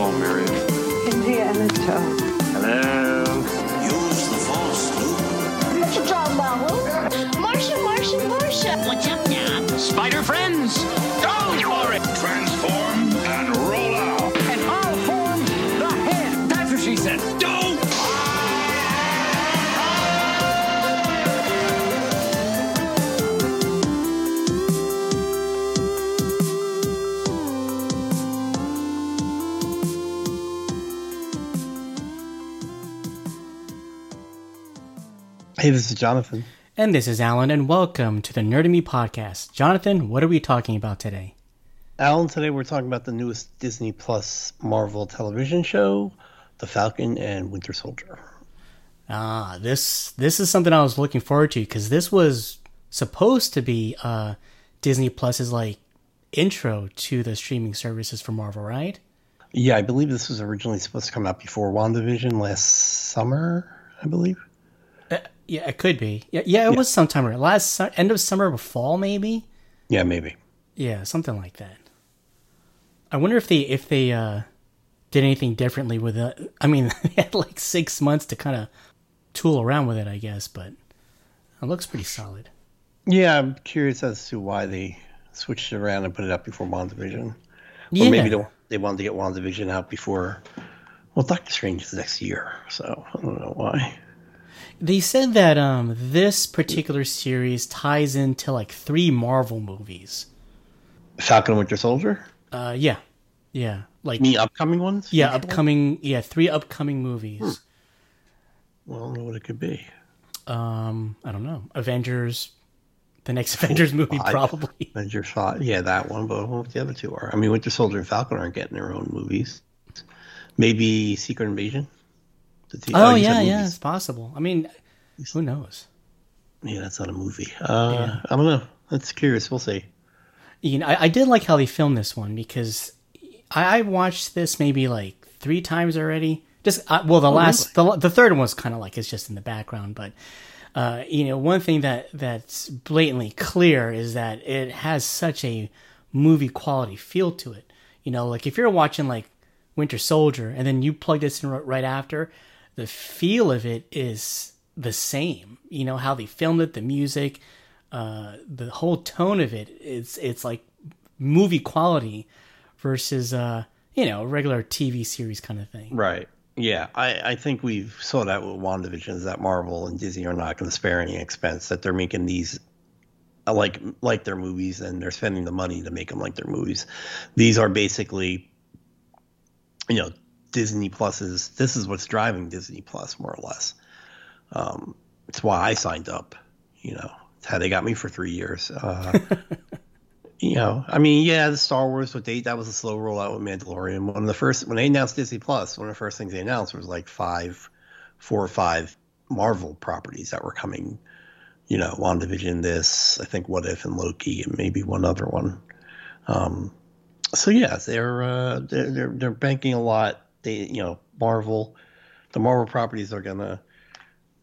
Hello, Miriam. Indiana Jones. Hello. Use the force, Luke. What you talking about, Luke? Marcia, Marcia, Marcia. What's up now? Spider friends, go Hey, this is Jonathan. And this is Alan, and welcome to the Nerd and Me podcast. Jonathan, what are we talking about today? Alan, today we're talking about the newest Disney Plus Marvel television show, The Falcon and Winter Soldier. Ah, this this is something I was looking forward to because this was supposed to be uh, Disney Plus's like intro to the streaming services for Marvel, right? Yeah, I believe this was originally supposed to come out before WandaVision last summer, I believe. Uh, yeah, it could be. Yeah, yeah, it was sometime around- last su- end of summer or fall, maybe. Yeah, maybe. Yeah, something like that. I wonder if they if they uh, did anything differently with it. I mean, they had like six months to kind of tool around with it, I guess, but it looks pretty solid. Yeah, I'm curious as to why they switched it around and put it out before WandaVision. Yeah, Or maybe they, they wanted to get WandaVision out before. Well, Doctor Strange is next year, so I don't know why. They said that um, this particular series ties into like three Marvel movies. Falcon and Winter Soldier? Uh, yeah, yeah, like Me upcoming ones? yeah, Future upcoming yeah, three upcoming movies. Well, I don't know what it could be. Um, I don't know, Avengers, the next Avengers movie five. probably. Avengers five, yeah, that one. But I what the other two are. I mean, Winter Soldier and Falcon aren't getting their own movies. Maybe Secret Invasion. The Oh said yeah, yeah, it's possible. I mean, who knows? yeah. That's not a movie. Uh, I don't know. That's curious. We'll see. You know, I, I did like how they filmed this one because I, I watched this maybe like three times already. Just uh, well, the last, the the third one was kind of like it's just in the background, but uh, you know, one thing that that's blatantly clear is that it has such a movie quality feel to it. You know, like if you're watching like Winter Soldier and then you plug this in right after, the feel of it is the same. You know how they filmed it, the music, uh, the whole tone of it. It's it's like movie quality versus uh, you know regular TV series kind of thing. Right. Yeah, I, I think we've saw that with WandaVision is that Marvel and Disney are not going to spare any expense. That they're making these uh, like like their movies and they're spending the money to make them like their movies. These are basically, you know, Disney Plus is This is what's driving Disney Plus more or less. Um, it's why I signed up. You know, it's how they got me for three years. Uh, you know, I mean, yeah, the Star Wars with date that was a slow rollout with Mandalorian. One of the first when they announced Disney Plus, one of the first things they announced was like five, four or five Marvel properties that were coming. You know, WandaVision, this, I think, What If, and Loki, and maybe one other one. Um, so yeah, they're uh, they're, they're they're banking a lot. They, you know, Marvel, the Marvel properties are gonna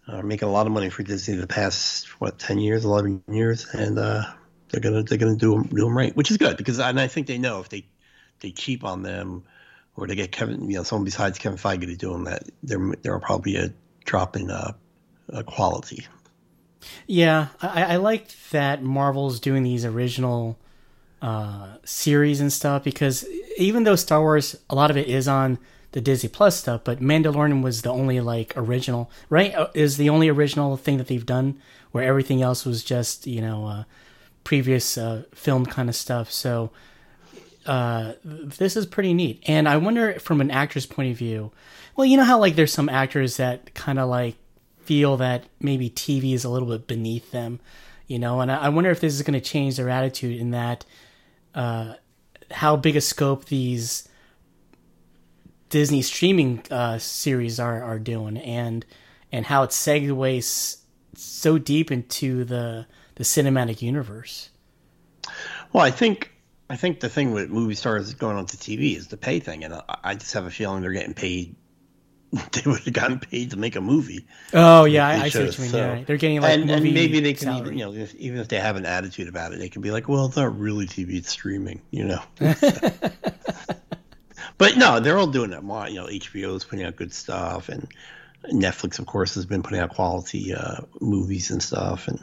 uh, making a lot of money for Disney the past what ten years, eleven years, and uh, they're gonna they're gonna do them, do them right, which is good because and I think they know if they they cheap on them or they get Kevin you know someone besides Kevin Feige to do them that there there will probably a drop in uh, quality. Yeah, I, I like that Marvel's doing these original uh, series and stuff because even though Star Wars, a lot of it is on the Disney Plus stuff, but Mandalorian was the only like original, right? Uh, Is the only original thing that they've done where everything else was just you know uh, previous uh, film kind of stuff. So uh, this is pretty neat, and I wonder from an actor's point of view. Well, you know how like there's some actors that kind of like feel that maybe TV is a little bit beneath them, you know, and I, I wonder if this is going to change their attitude in that uh, how big a scope these Disney streaming uh, series are are doing, and and how it segues so deep into the the cinematic universe. Well, I think I think the thing with movie stars going onto TV is the pay thing, and I, I just have a feeling they're getting paid. They would have gotten paid to make a movie. Oh yeah, I, I see what you mean. so- yeah, they're getting like and, and maybe they can salary. even, you know, if, even if they have an attitude about it, they can be like, "Well, it's not really TV; it's streaming," you know. But no, they're all doing it. You know, HBO is putting out good stuff, and Netflix, of course, has been putting out quality uh, movies and stuff, and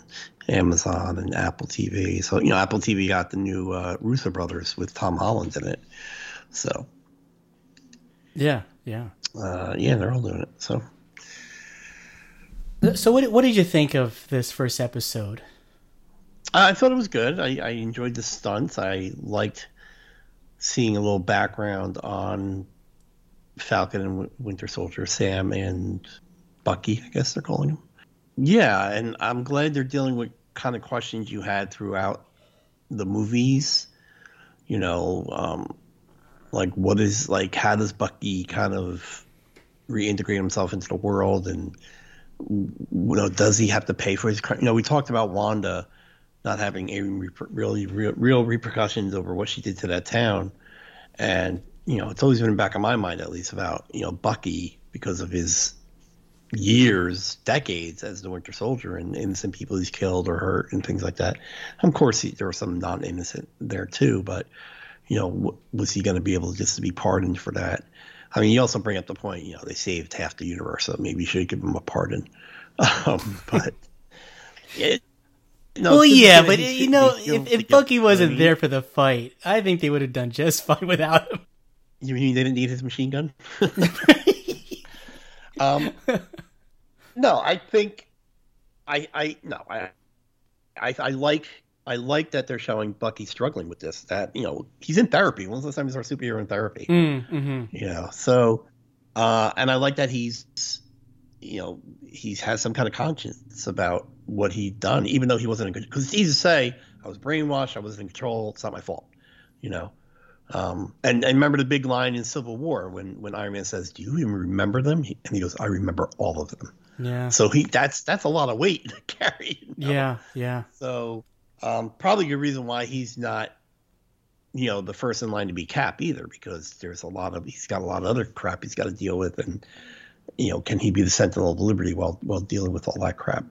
Amazon and Apple TV. So you know, Apple TV got the new uh, Russo brothers with Tom Holland in it. So Yeah, yeah. uh, yeah, they're all doing it. So So what what did you think of this first episode? I thought it was good. I, I enjoyed the stunts. I liked seeing a little background on Falcon and Winter Soldier, Sam and Bucky, I guess they're calling him. Yeah, and I'm glad they're dealing with kind of questions you had throughout the movies. You know, um, like what is like how does Bucky kind of reintegrate himself into the world, and you know, does he have to pay for his? crime? You know, we talked about Wanda not having any really real, real repercussions over what she did to that town. And, you know, it's always been in the back of my mind, at least, about, you know, Bucky because of his years, decades as the Winter Soldier and innocent people he's killed or hurt and things like that. Of course, he, there were some non innocent there too, but, you know, w- was he going to be able just to be pardoned for that? I mean, you also bring up the point, you know, they saved half the universe, so maybe you should give him a pardon. Um, but it, no, well, yeah, but you know, if, if Bucky you know I wasn't mean? there for the fight, I think they would have done just fine without him. You mean they didn't need his machine gun? um, no, I think I I no I I I like I like that they're showing Bucky struggling with this. That you know he's in therapy. When's the last time he's a superhero in therapy? Mm-hmm. You know, so uh, and I like that he's you know he has some kind of conscience about what he'd done, even though he wasn't in control. Because it's easy to say I was brainwashed, I wasn't in control. It's not my fault. You know. Um, and, and remember the big line in Civil War when, when Iron Man says, "Do you even remember them?" He, and he goes, "I remember all of them." Yeah, So he that's that's a lot of weight to carry. you know? yeah, yeah. So um, probably a reason why he's not, you know, the first in line to be Cap either, because there's a lot of he's got a lot of other crap he's got to deal with, and you know, can he be the Sentinel of Liberty while while dealing with all that crap?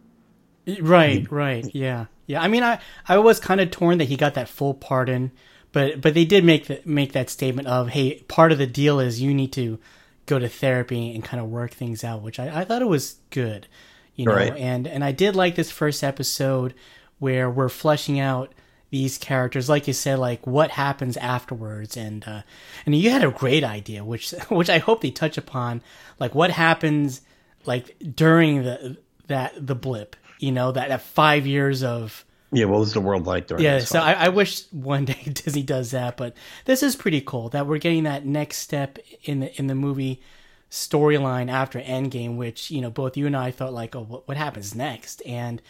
Right, right. Yeah. Yeah. I mean I I was kind of torn that he got that full pardon, but but they did make the, make that statement of, "Hey, part of the deal is you need to go to therapy and kind of work things out," which I I thought it was good. You know, Right. and and I did like this first episode where we're fleshing out these characters like you said like what happens afterwards and uh and you had a great idea which which I hope they touch upon like what happens like during the that the blip you know that, that five years of Yeah, what was the world like during? yeah so? I, I wish one day disney does that but this is pretty cool that we're getting that next step in the in the movie storyline after endgame which you know both you and i thought like oh what, what happens next and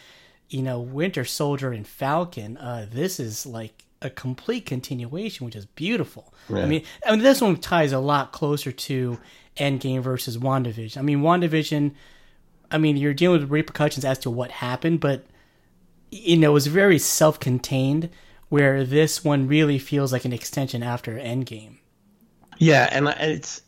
you know winter soldier and falcon uh this is like a complete continuation which is beautiful i mean i mean this one ties a lot closer to endgame versus wandavision i mean wandavision I mean, you're dealing with repercussions as to what happened, but you know, it was very self-contained. Where this one really feels like an extension after Endgame. Yeah, and it's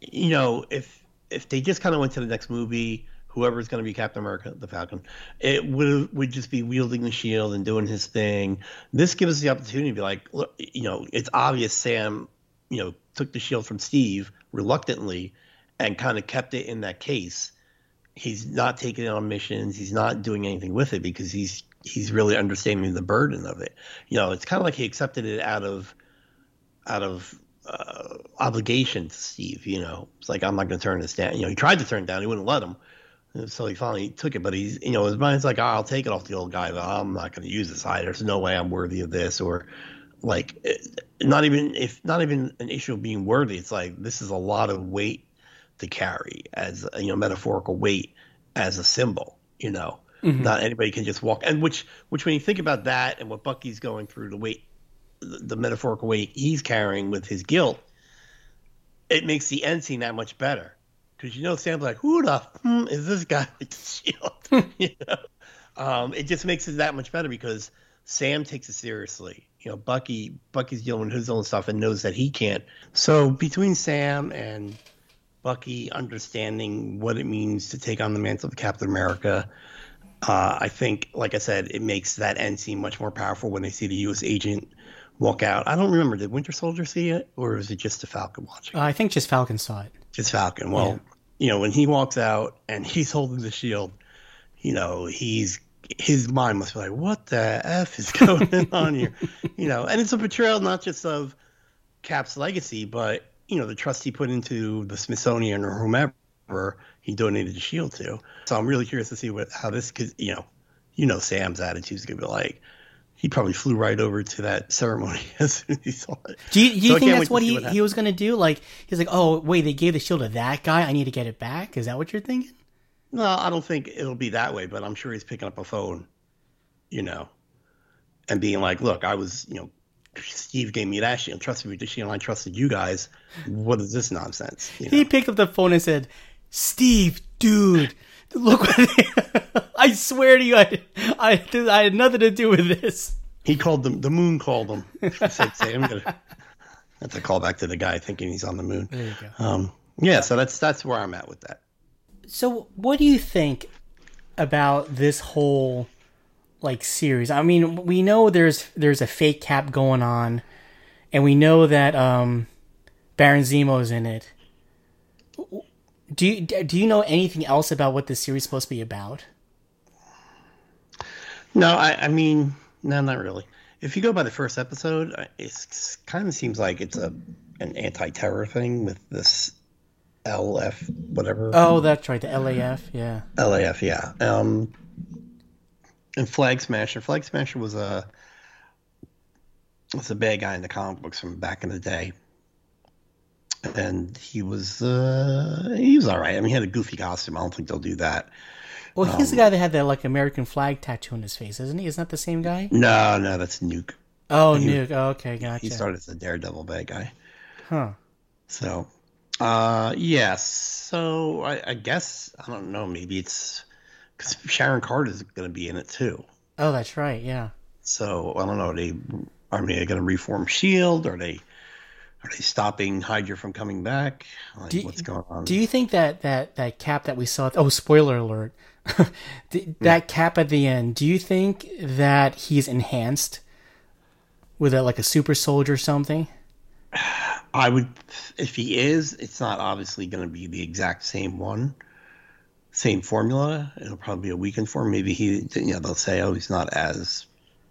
you know if if they just kind of went to the next movie, whoever's going to be Captain America, the Falcon, it would would just be wielding the shield and doing his thing. This gives us the opportunity to be like, look, you know, it's obvious Sam, you know, took the shield from Steve reluctantly, and kind of kept it in that case. He's not taking it on missions. He's not doing anything with it because he's he's really understanding the burden of it. You know, it's kind of like he accepted it out of out of uh, obligation to Steve. You know, it's like I'm not going to turn this down. You know, he tried to turn it down, he wouldn't let him, so he finally took it. But he's, you know, his mind's like, oh, I'll take it off the old guy, but I'm not going to use this. I, there's no way I'm worthy of this, or like, not even if not even an issue of being worthy. It's like this is a lot of weight to carry as you know metaphorical weight as a symbol. You know, not anybody can just walk. And which which when you think about that and what Bucky's going through, the weight the the metaphorical weight he's carrying with his guilt, it makes the end scene that much better. Because you know, Sam's like, who the hmm is this guy with the shield? you know, um, it just makes it that much better because Sam takes it seriously. You know, Bucky Bucky's dealing with his own stuff and knows that he can't. So between Sam and Bucky understanding what it means to take on the mantle of Captain America, uh, I think, like I said, it makes that end scene much more powerful when they see the U.S. agent walk out. I don't remember. Did Winter Soldier see it, or was it just the Falcon watching? Uh, I think just Falcon saw it. Just Falcon. Well, you know, when he walks out and he's holding the shield, you know, he's his mind must be like, "What the f is going on here?" You know, and it's a portrayal not just of Cap's legacy, but you know, the trust he put into the Smithsonian or whomever he donated the shield to. So I'm really curious to see what how this could, you know, you know, Sam's attitude is gonna be like. He probably flew right over to that ceremony as soon as he saw it. Do you, do you So think that's what he, what he was going to do? Like, he's like, oh, wait, they gave the shield to that guy. I need to get it back. Is that what you're thinking? No, I don't think it'll be that way, but I'm sure he's picking up a phone, you know, and being like, "Look, I was, you know, Steve gave me that trusted me with the I trusted you guys. What is this nonsense?" You know? He picked up the phone and said, Steve, dude, look what I swear to you, I, I, I had nothing to do with this. He called them. The moon called him. Said, say, I'm gonna. That's a call back to the guy thinking he's on the moon. There you go. Um, yeah, so that's that's where I'm at with that. So, what do you think about this whole like series? I mean, we know there's there's a fake cap going on, and we know that um, Baron Zemo's in it. Do you do you know anything else about what this series is supposed to be about? No, I, I mean, no, not really. If you go by the first episode, it kind of seems like it's a an anti-terror thing with this LF whatever. Oh, that's right, the LAF. Yeah. LAF, yeah. Um, and Flag Smasher. Flag Smasher was a was a bad guy in the comic books from back in the day, and he was uh, he was all right. I mean, he had a goofy costume. I don't think they'll do that. Well, he's the guy that had that like American flag tattoo on his face, isn't he? Isn't that the same guy? No, no, that's Nuke. Oh, He- Nuke. Oh, okay, gotcha. He started as a Daredevil bad guy. Huh. So, uh, yes. So I, I guess I don't know. Maybe it's because Sharon Carter is going to be in it too. Oh, that's right. Yeah. So I don't know. Are they are they going to reform Shield? Are they are they stopping Hydra from coming back? Like, Do what's going on? Do you think that that that cap that we saw? Oh, spoiler alert! The- that cap at the end. Do you think that he's enhanced with a, like a super soldier or something? I would, if he is, it's not obviously going to be the exact same one, same formula. It'll probably be a weakened form. Maybe he, you know, they'll say, oh, he's not as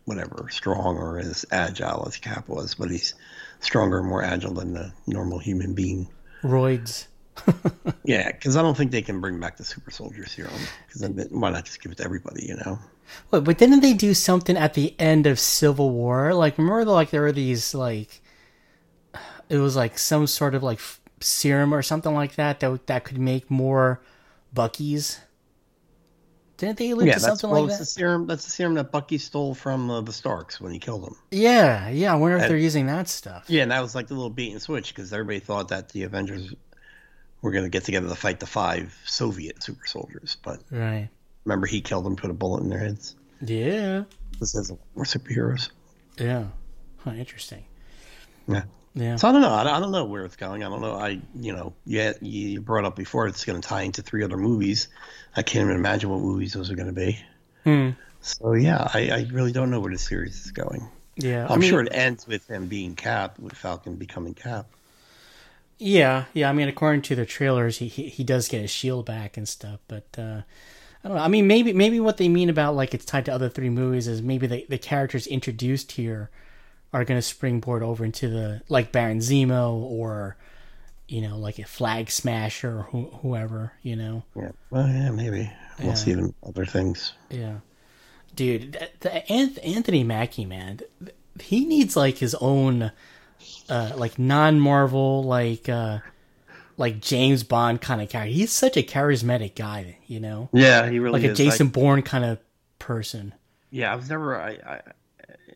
whatever strong or as agile as Cap was, but he's stronger and more agile than the normal human being. Roids. Yeah, because I don't think they can bring back the super soldier serum. Because then why not just give it to everybody? You know. Wait, but didn't they do something at the end of Civil War? Like, remember, the, like there were these like, it was like some sort of like f- serum or something like that that that could make more Buckies. Didn't they allude Yeah, to something well, like that? the serum. That's the serum that Bucky stole from uh, the Starks when he killed them. Yeah, yeah. I wonder if they're using that stuff. Yeah, and that was like the little bait and switch because everybody thought that the Avengers were going to get together to fight the five Soviet super soldiers. But Right. remember, he killed them, put a bullet in their heads. Yeah. This is we're superheroes. Yeah. Huh, interesting. Yeah. Yeah. So I don't know. I don't, I don't know where it's going. I don't know. I you know yeah you brought up before it's going to tie into three other movies. I can't even imagine what movies those are going to be. Hmm. So yeah, I, I really don't know where the series is going. Yeah. I'm I mean, sure it ends with him being Cap, with Falcon becoming Cap. Yeah, yeah. I mean, according to the trailers, he he, he does get his shield back and stuff. But uh, I don't know. I mean, maybe maybe what they mean about like it's tied to other three movies is maybe the the characters introduced here are going to springboard over into the like Baron Zemo or you know like a Flag Smasher or who, whoever. You know. Yeah. Well, yeah, maybe we'll Yeah. see them other things. Yeah, dude, the, the Anth- Anthony Mackie, man, he needs like his own, uh, like non-Marvel, like, uh, like James Bond kind of character. He's such a charismatic guy, you know, Yeah, he really like a. Jason Bourne kind of person. yeah, I was never. I, I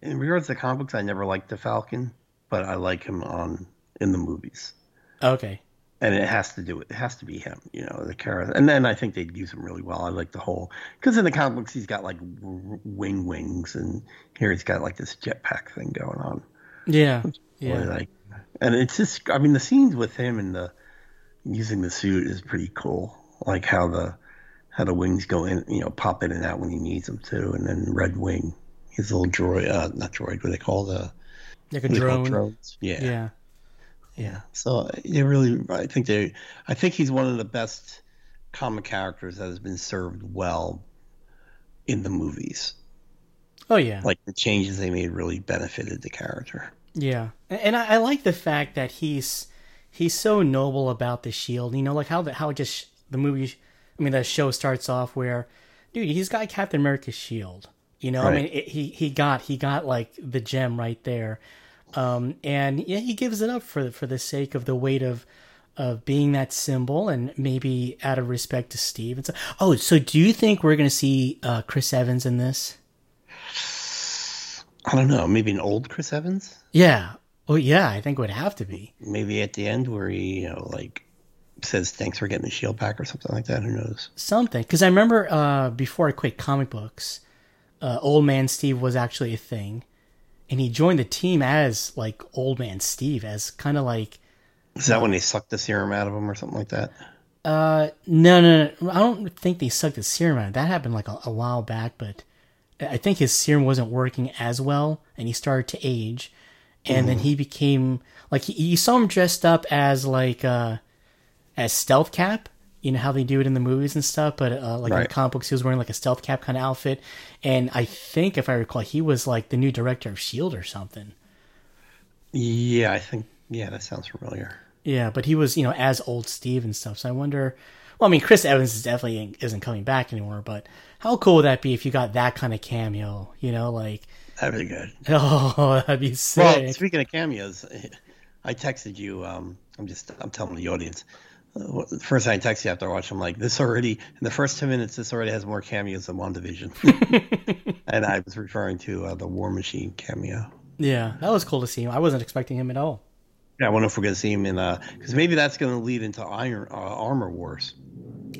in regards to comic books, I never liked the Falcon, but I like him on in the movies, Okay, and it has to do it. It has to be him, you know, the character. And then I think they'd use him really well. I like the whole because in the comic books he's got like wing wings, and here he's got like this jetpack thing going on. yeah, Really yeah, like, and it's just. I mean, the scenes with him and the using the suit is pretty cool. Like how the how the wings go in, you know, pop in and out when he needs them to, and then Red Wing, his little droid, uh, not droid, what they call the like a They call drone. drones. Yeah. Yeah. Yeah. So they really, I think they, I think he's one of the best comic characters that has been served well in the movies. Oh yeah. Like the changes they made really benefited the character. Yeah, and I, I like the fact that he's he's so noble about the shield. You know, like how the how it just the movie, I mean, the show starts off where, dude, he's got Captain America's shield. You know, I mean, it, he he got he got like the gem right there, um, and yeah, he gives it up for for the sake of the weight of of being that symbol and maybe out of respect to Steve. And so, oh, so do you think we're gonna see uh, Chris Evans in this? I don't know, maybe an old Chris Evans? Yeah. Oh yeah, I think it would have to be. Maybe at the end where he, you know, like says thanks for getting the shield back or something like that. Who knows? something because I remember uh, before I quit comic books, uh, Old Man Steve was actually a thing, and he joined the team as like Old Man Steve, as kind of like Is that when they sucked the serum out of him or something like that? uh, no, no, no, I don't think they sucked the serum out. That happened like a, a while back, but I think his serum wasn't working as well, and he started to age, and then he became like he, you saw him dressed up as like uh, as Stealth Cap. You know how they do it in the movies and stuff, but uh, like in the comic books, he was wearing like a Stealth Cap kind of outfit, and I think if I recall, he was like the new director of Shield or something. Yeah, I think, yeah, that sounds familiar. Yeah, but he was, you know, as old Steve and stuff. So I wonder. Well, I mean, Chris Evans is definitely isn't coming back anymore. But how cool would that be if you got that kind of cameo? You know, like That'd be good. oh, that'd be Well, sick. speaking of cameos, I texted you. Um, I'm just, I'm telling the audience. Uh, the first time I text you after I watch, I'm like, this already, in the first 10 minutes, this already has more cameos than WandaVision. and I was referring to uh, the War Machine cameo. yeah, that was cool to see him. I wasn't expecting him at all. Yeah, I wonder if we're going to see him in, because maybe that's going to lead into Iron uh, Armor Wars.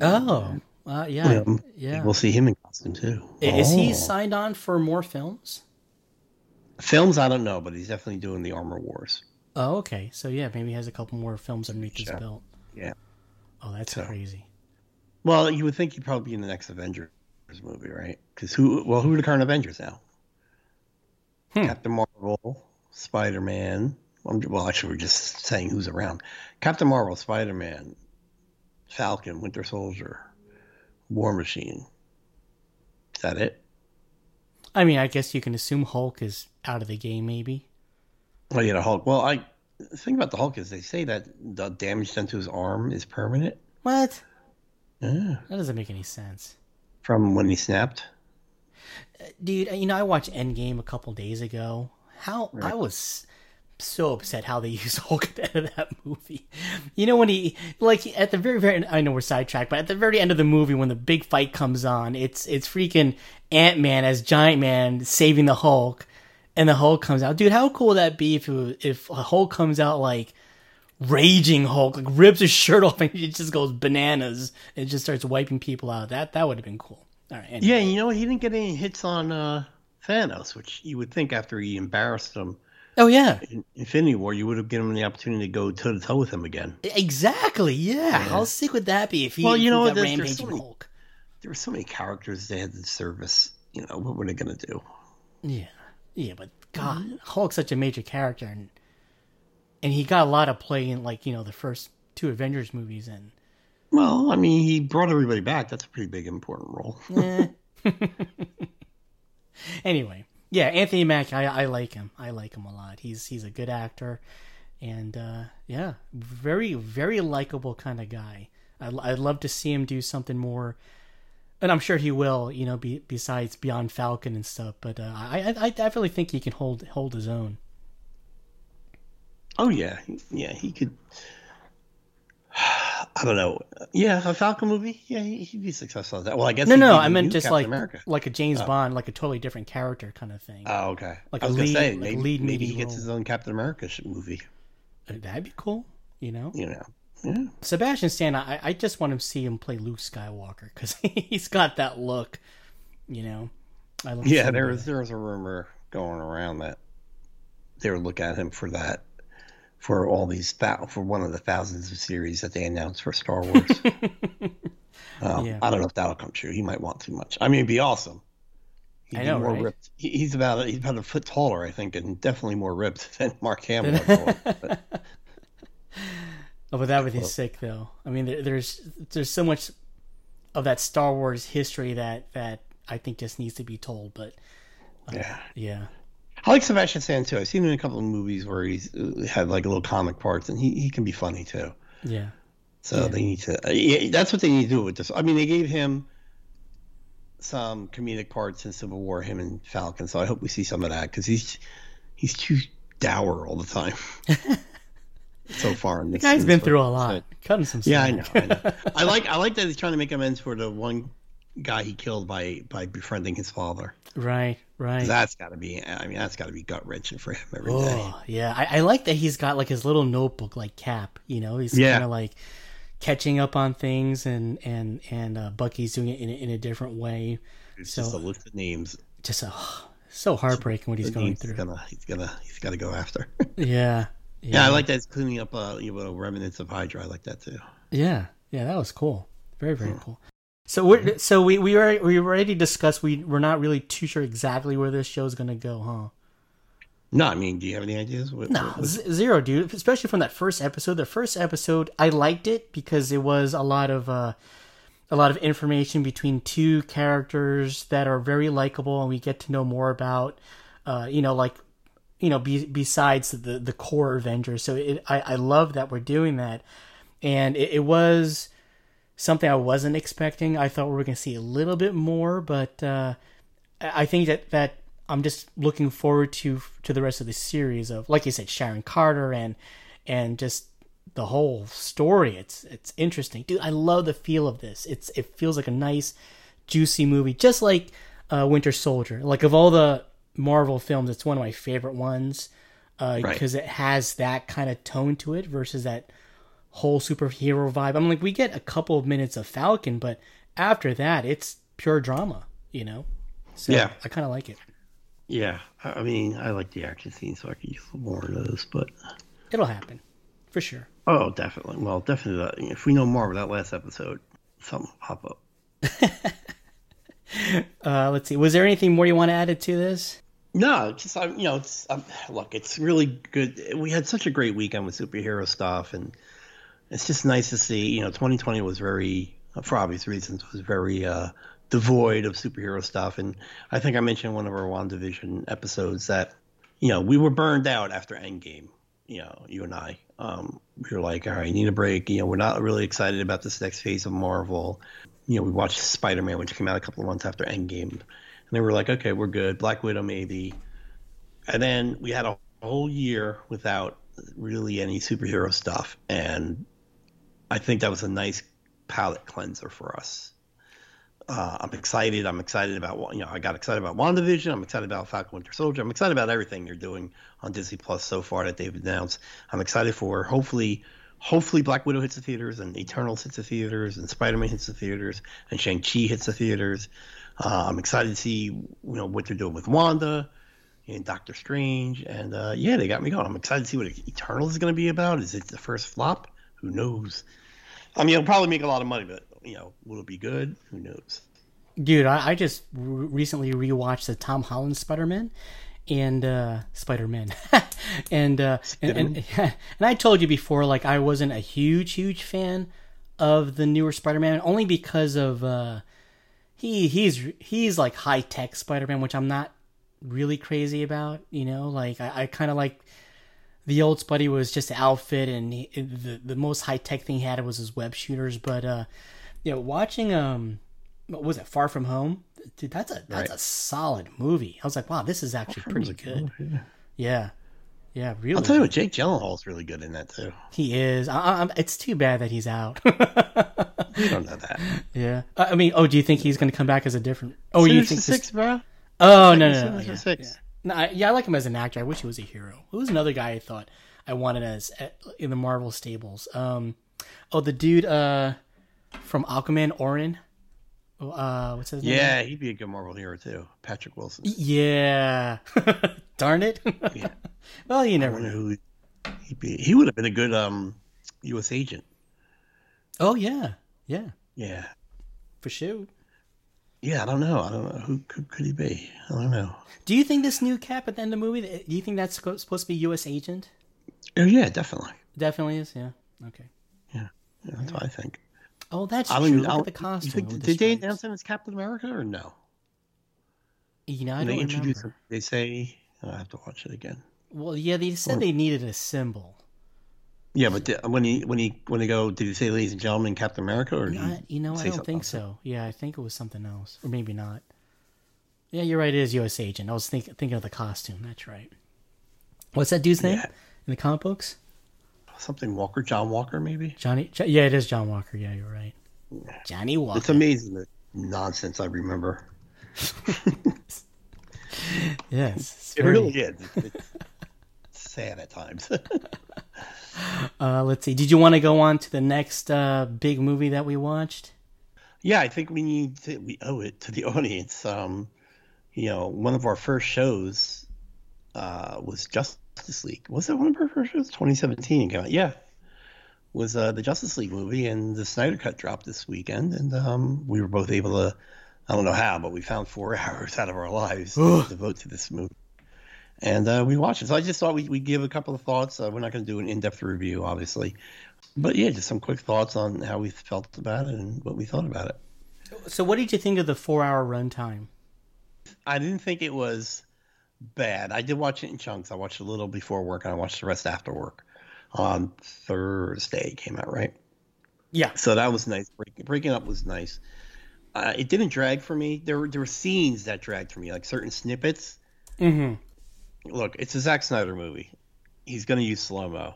Oh, uh, yeah, Um, yeah. We'll see him in costume too. Is he Oh. signed on for more films? Films, I don't know, but he's definitely doing the Armor Wars. Oh, okay. So yeah, maybe he has a couple more films underneath his belt. Yeah. Oh, that's So- crazy. Well, you would think he'd probably be in the next Avengers movie, right? Because who? Well, who are the current Avengers now? Hmm. Captain Marvel, Spider Man. Well, actually, we're just saying who's around. Captain Marvel, Spider Man, Falcon, Winter Soldier, War Machine. Is that it? I mean, I guess you can assume Hulk is out of the game, maybe. Oh, yeah, the Hulk. Well, I the thing about the Hulk is they say that the damage done to his arm is permanent. What? Yeah. That doesn't make any sense. From when he snapped. Uh, dude you know i watched endgame a couple days ago how i was so upset how they used hulk at the end of that movie you know when he like at the very very i know we're sidetracked but at the very end of the movie when the big fight comes on it's it's freaking ant-man as giant man saving the hulk and the hulk comes out dude how cool would that be if it was, if a hulk comes out like raging hulk like rips his shirt off and it just goes bananas and just starts wiping people out that that would have been cool all right anyway. Yeah, you know, he didn't get any hits on uh, Thanos, which you would think after he embarrassed him oh yeah in Infinity War, you would have given him the opportunity to go toe to toe with him again. Exactly. Yeah. How sick would that be if he, Well, you know, there's- there's so many- Hulk? There were so many characters they had to service. You know, what were they going to do? Yeah. Yeah, but God, Hulk's such a major character, and and he got a lot of play in like you know the first two Avengers movies, and Well, I mean, he brought everybody back. That's a pretty big, important role. anyway, yeah, Anthony Mack, I, I like him. I like him a lot. He's he's a good actor, and uh, yeah, very very likable kind of guy. I'd, I'd love to see him do something more, and I'm sure he will. You know, be, besides Beyond Falcon and stuff. But uh, I, I I definitely think he can hold hold his own. oh yeah, yeah, he could. I don't know. Yeah, a Falcon movie. Yeah, he- he'd be successful at that. Well, I guess. No, no, I meant just Captain like America. like a James Bond, like a totally different character kind of thing. Oh, okay. like I a was gonna lead- say like maybe, lead maybe he meaty gets role. his own Captain America movie. Uh, That'd be cool. You know, You know. Yeah. Sebastian Stan, I, I just want to see him play Luke Skywalker because he's got that look. You know, I love Yeah, there was there was a rumor going around that they would looking at him for that for all these for one of the thousands of series that they announced for Star Wars. um, Yeah. I don't know if that'll come true. He might want too much. I mean, it'd be awesome. He'd I know, more right? ripped. He- He's about a, he's about a foot taller, I think, and definitely more ripped than Mark Hamill. But, Oh, but that would be sick, though. I mean, there, there's there's so much of that Star Wars history that that I think just needs to be told. But yeah, yeah, I like Sebastian Stan too. I've seen him in a couple of movies where he's uh, had like little comic parts, and he, he can be funny too. yeah, So they need to. Uh, yeah, that's what they need to do with this. I mean, they gave him some comedic parts in Civil War, him and Falcon. So I hope we see some of that because he's he's too dour all the time. so far in this, guy's in been this through a one. lot. Cutting some. Yeah, I know. I, know. I like I like that he's trying to make amends for the one guy he killed by by befriending his father. right, right. That's got to be. I mean, that's got to be gut wrenching for him every day. Oh, yeah. I, I like that he's got like his little notebook, like Cap. You know, he's Yeah. kind of like catching up on things, and and and uh, Bucky's doing it in a, in a different way. It's So just a list of names. just uh, so heartbreaking what he's going names through. He's gonna he's gonna he's got to go after. Yeah, yeah, I like that. He's cleaning up uh you know remnants of Hydra. I like that too. Yeah, yeah, that was cool. Very, very cool. So we're so we we were we already discussed we we're not really too sure exactly where this show is gonna go, huh? No, I mean, do you have any ideas? What, No, what- z- zero, dude. Especially from that first episode. The first episode, I liked it because it was a lot of uh, a lot of information between two characters that are very likable, and we get to know more about, uh, you know, like, you know, be, besides the the core Avengers. So it, I I love that we're doing that, and it, it was something I wasn't expecting. I thought we were going to see a little bit more, but uh, I think that that I'm just looking forward to to the rest of the series of, like you said, Sharon Carter and and just the whole story. It's it's interesting, dude. I love the feel of this. It's it feels like a nice, juicy movie, just like uh, Winter Soldier. Like of all the Marvel films, it's one of my favorite ones uh, Right. because it has that kind of tone to it versus that whole superhero vibe. I'm like, we get a couple of minutes of Falcon, but after that, it's pure drama, you know. So Yeah. I kind of like it. yeah, I I mean, I like the action scenes, so I could use more of those. But It'll happen for sure. oh, definitely. Well, definitely. If we know more about that last episode, something will pop up. Uh, let's see. Was there anything more you want to add to this? No, just I'm, you know, it's um, look, it's really good. We had such a great weekend with superhero stuff, and it's just nice to see. You know, 2020 was very, for obvious reasons, was very uh, devoid of superhero stuff. And I think I mentioned in one of our WandaVision episodes that you know we were burned out after Endgame. You know, you and I, um, we were like, all right, I need a break. You know, we're not really excited about this next phase of Marvel. You know, we watched Spider Man, which came out a couple of months after Endgame, and they were like, okay, we're good. Black Widow maybe, and then we had a whole year without really any superhero stuff, and I think that was a nice palate cleanser for us. Uh, I'm excited. I'm excited about what you know. I got excited about WandaVision. I'm excited about Falcon Winter Soldier. I'm excited about everything they're doing on Disney Plus so far that they've announced. I'm excited for hopefully, hopefully Black Widow hits the theaters and Eternals hits the theaters and Spider Man hits the theaters and Shang Chi hits the theaters. Uh, I'm excited to see you know what they're doing with Wanda and Doctor Strange. And uh, yeah, they got me going. I'm excited to see what Eternals is going to be about. Is it the first flop? Who knows? I mean, it'll probably make a lot of money, but you know, will it be good? Who knows? Dude, I, I just re- recently rewatched the Tom Holland Spider Man and uh Spider Man, and uh and, and and I told you before, like I wasn't a huge huge fan of the newer Spider Man, only because of uh he he's he's like high tech Spider Man, which I'm not really crazy about. You know, like I, I kind of like the old Spidey was just an outfit, and he, the the most high tech thing he had was his web shooters. But uh, you know, watching um, what was it Far From Home? Dude, that's a that's Right. a solid movie. I was like, wow, this is actually pretty good. Yeah, yeah, really. I'll tell you what, Jake Gyllenhaal's really good in that too. he is. I, I, it's too bad that he's out. You don't know that. yeah, I I mean, oh, do you think he's going to come back as a different? Oh, you Sinister think this- six, bro? Oh no, no, no, yeah, Six. yeah. No, I, yeah, I like him as an actor. I wish he was a hero. Who was another guy I thought I wanted as uh, in the Marvel stables? Um, oh, the dude uh from Aquaman, Orin. Uh, what's his name? Yeah, he'd be a good Marvel hero too. Patrick Wilson. Yeah. Darn it. Yeah. well, you never know. who he'd be. He would have been a good um U.S. agent. Oh yeah, yeah, Yeah. for sure. Yeah, I don't know. I don't know who could, could he be. I don't know. Do you think this new Cap at the end of the movie? Do you think that's supposed to be U.S. agent? Oh yeah, definitely. Definitely is. Yeah. Okay. Yeah, yeah that's what I think. Oh, that's I true. Look at the costume. think- with the did they announce him as Captain America or no? You know, I When they don't introduce remember. him. They say oh, I have to watch it again. Well, yeah, they said they needed a symbol. Yeah, but the, when he when he when they go, did he say, "Ladies and gentlemen, Captain America"? Or did I, you know, I don't think else? so. Yeah, I think it was something else, or maybe not. Yeah, you're right. It is U.S. Agent. I was think, thinking of the costume. That's right. What's that dude's name Yeah. in the comic books? Something Walker, John Walker, maybe. Johnny. Yeah, it is John Walker. Yeah, you're right. Johnny Walker. It's amazing the nonsense I remember. yes, it's It very- really is. It's, it's sad at times. Uh, let's see. Did you want to go on to the next uh, big movie that we watched? yeah, I think we need to, we owe it to the audience. Um, you know, one of our first shows uh, was Justice League. Was it one of our first shows? 2017 came out. Yeah, was uh, the Justice League movie, and the Snyder Cut dropped this weekend, and um, we were both able to. I don't know how, but we found four hours out of our lives to devote to this movie. And uh, we watched it. So I just thought we, we'd give a couple of thoughts. Uh, we're not going to do an in depth review, obviously. But yeah, just some quick thoughts on how we felt about it and what we thought about it. So, what did you think of the four-hour runtime? I didn't think it was bad. I did watch it in chunks. I watched a little before work and I watched the rest after work. On Thursday it came out, right? Yeah. So that was nice. Breaking, breaking up was nice. Uh, it didn't drag for me. There were there were scenes that dragged for me, like certain snippets. Mm-hmm. Look, it's a Zack Snyder movie. He's going to use slow mo,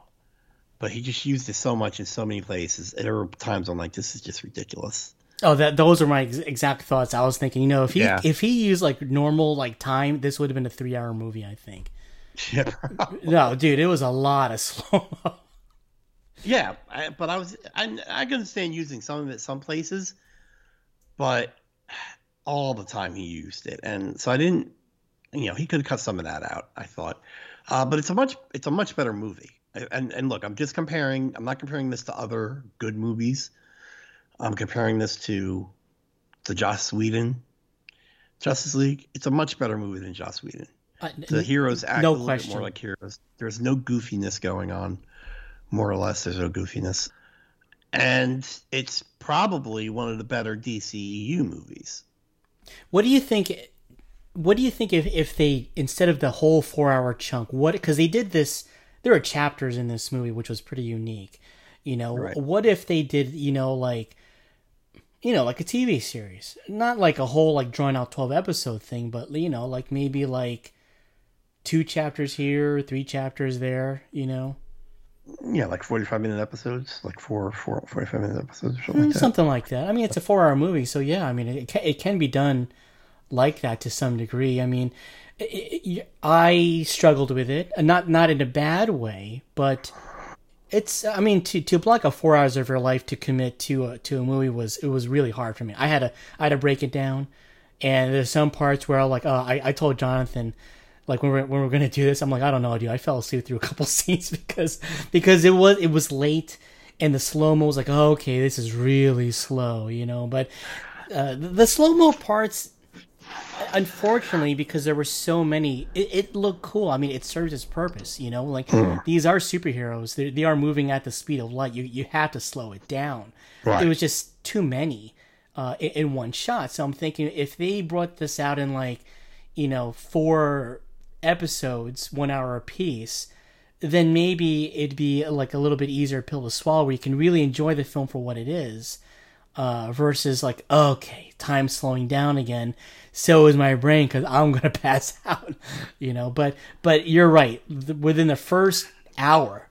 but he just used it so much in so many places. And there were times I'm like, this is just ridiculous. Oh, that those are my ex- exact thoughts. I was thinking, you know, if he Yeah. if he used like normal like time, this would have been a three-hour movie. I think. Yeah, probably. No, dude, it was a lot of slow. Yeah, I, but I was I I can understand using some of it some places, but all the time he used it, and so I didn't. You know, he could have cut some of that out. I thought, uh, but it's a much it's a much better movie. And and look, I'm just comparing. I'm not comparing this to other good movies. I'm comparing this to the Joss Whedon Justice League. It's a much better movie than Joss Whedon. Uh, The heroes act no a little bit more like heroes. There's no goofiness going on, more or less. There's no goofiness, and it's probably one of the better DCEU movies. What do you think? What do you think if if they instead of the whole four hour chunk, what because they did this? There are chapters in this movie which was pretty unique. You know, Right. what if they did? You know, like you know, like a TV series, not like a whole like drawn out twelve episode thing, but you know, like maybe like two chapters here, three chapters there. You know, Yeah, like 45 minute episodes, like four, four 45 minute episodes or something mm, like that. something like that. I mean, it's a four hour movie, so yeah. I mean, it can, it can be done like that to some degree. I mean, it, it, I struggled with it, not not in a bad way, but it's. I mean, to to block a four hours of your life to commit to a to a movie was it was really hard for me. I had to I had to break it down, and there's some parts where I'm like, oh, I I told Jonathan. Like when we're when we're gonna do this, I'm like I don't know, dude. I fell asleep through a couple scenes because because it was it was late, and the slow mo was like, oh, okay, this is really slow, you know. But uh, the, the slow mo parts, unfortunately, because there were so many, it, it looked cool. I mean, it serves its purpose, you know. Like these are superheroes; they, they are moving at the speed of light. You you have to slow it down. Right. It was just too many uh, in, in one shot. So I'm thinking if they brought this out in like, you know, four episodes, one hour a piece, then maybe it'd be like a little bit easier pill to swallow where you can really enjoy the film for what it is. Uh, versus like, okay, time slowing down again. So is my brain because I'm gonna pass out, you know. But but you're right. Within the first hour,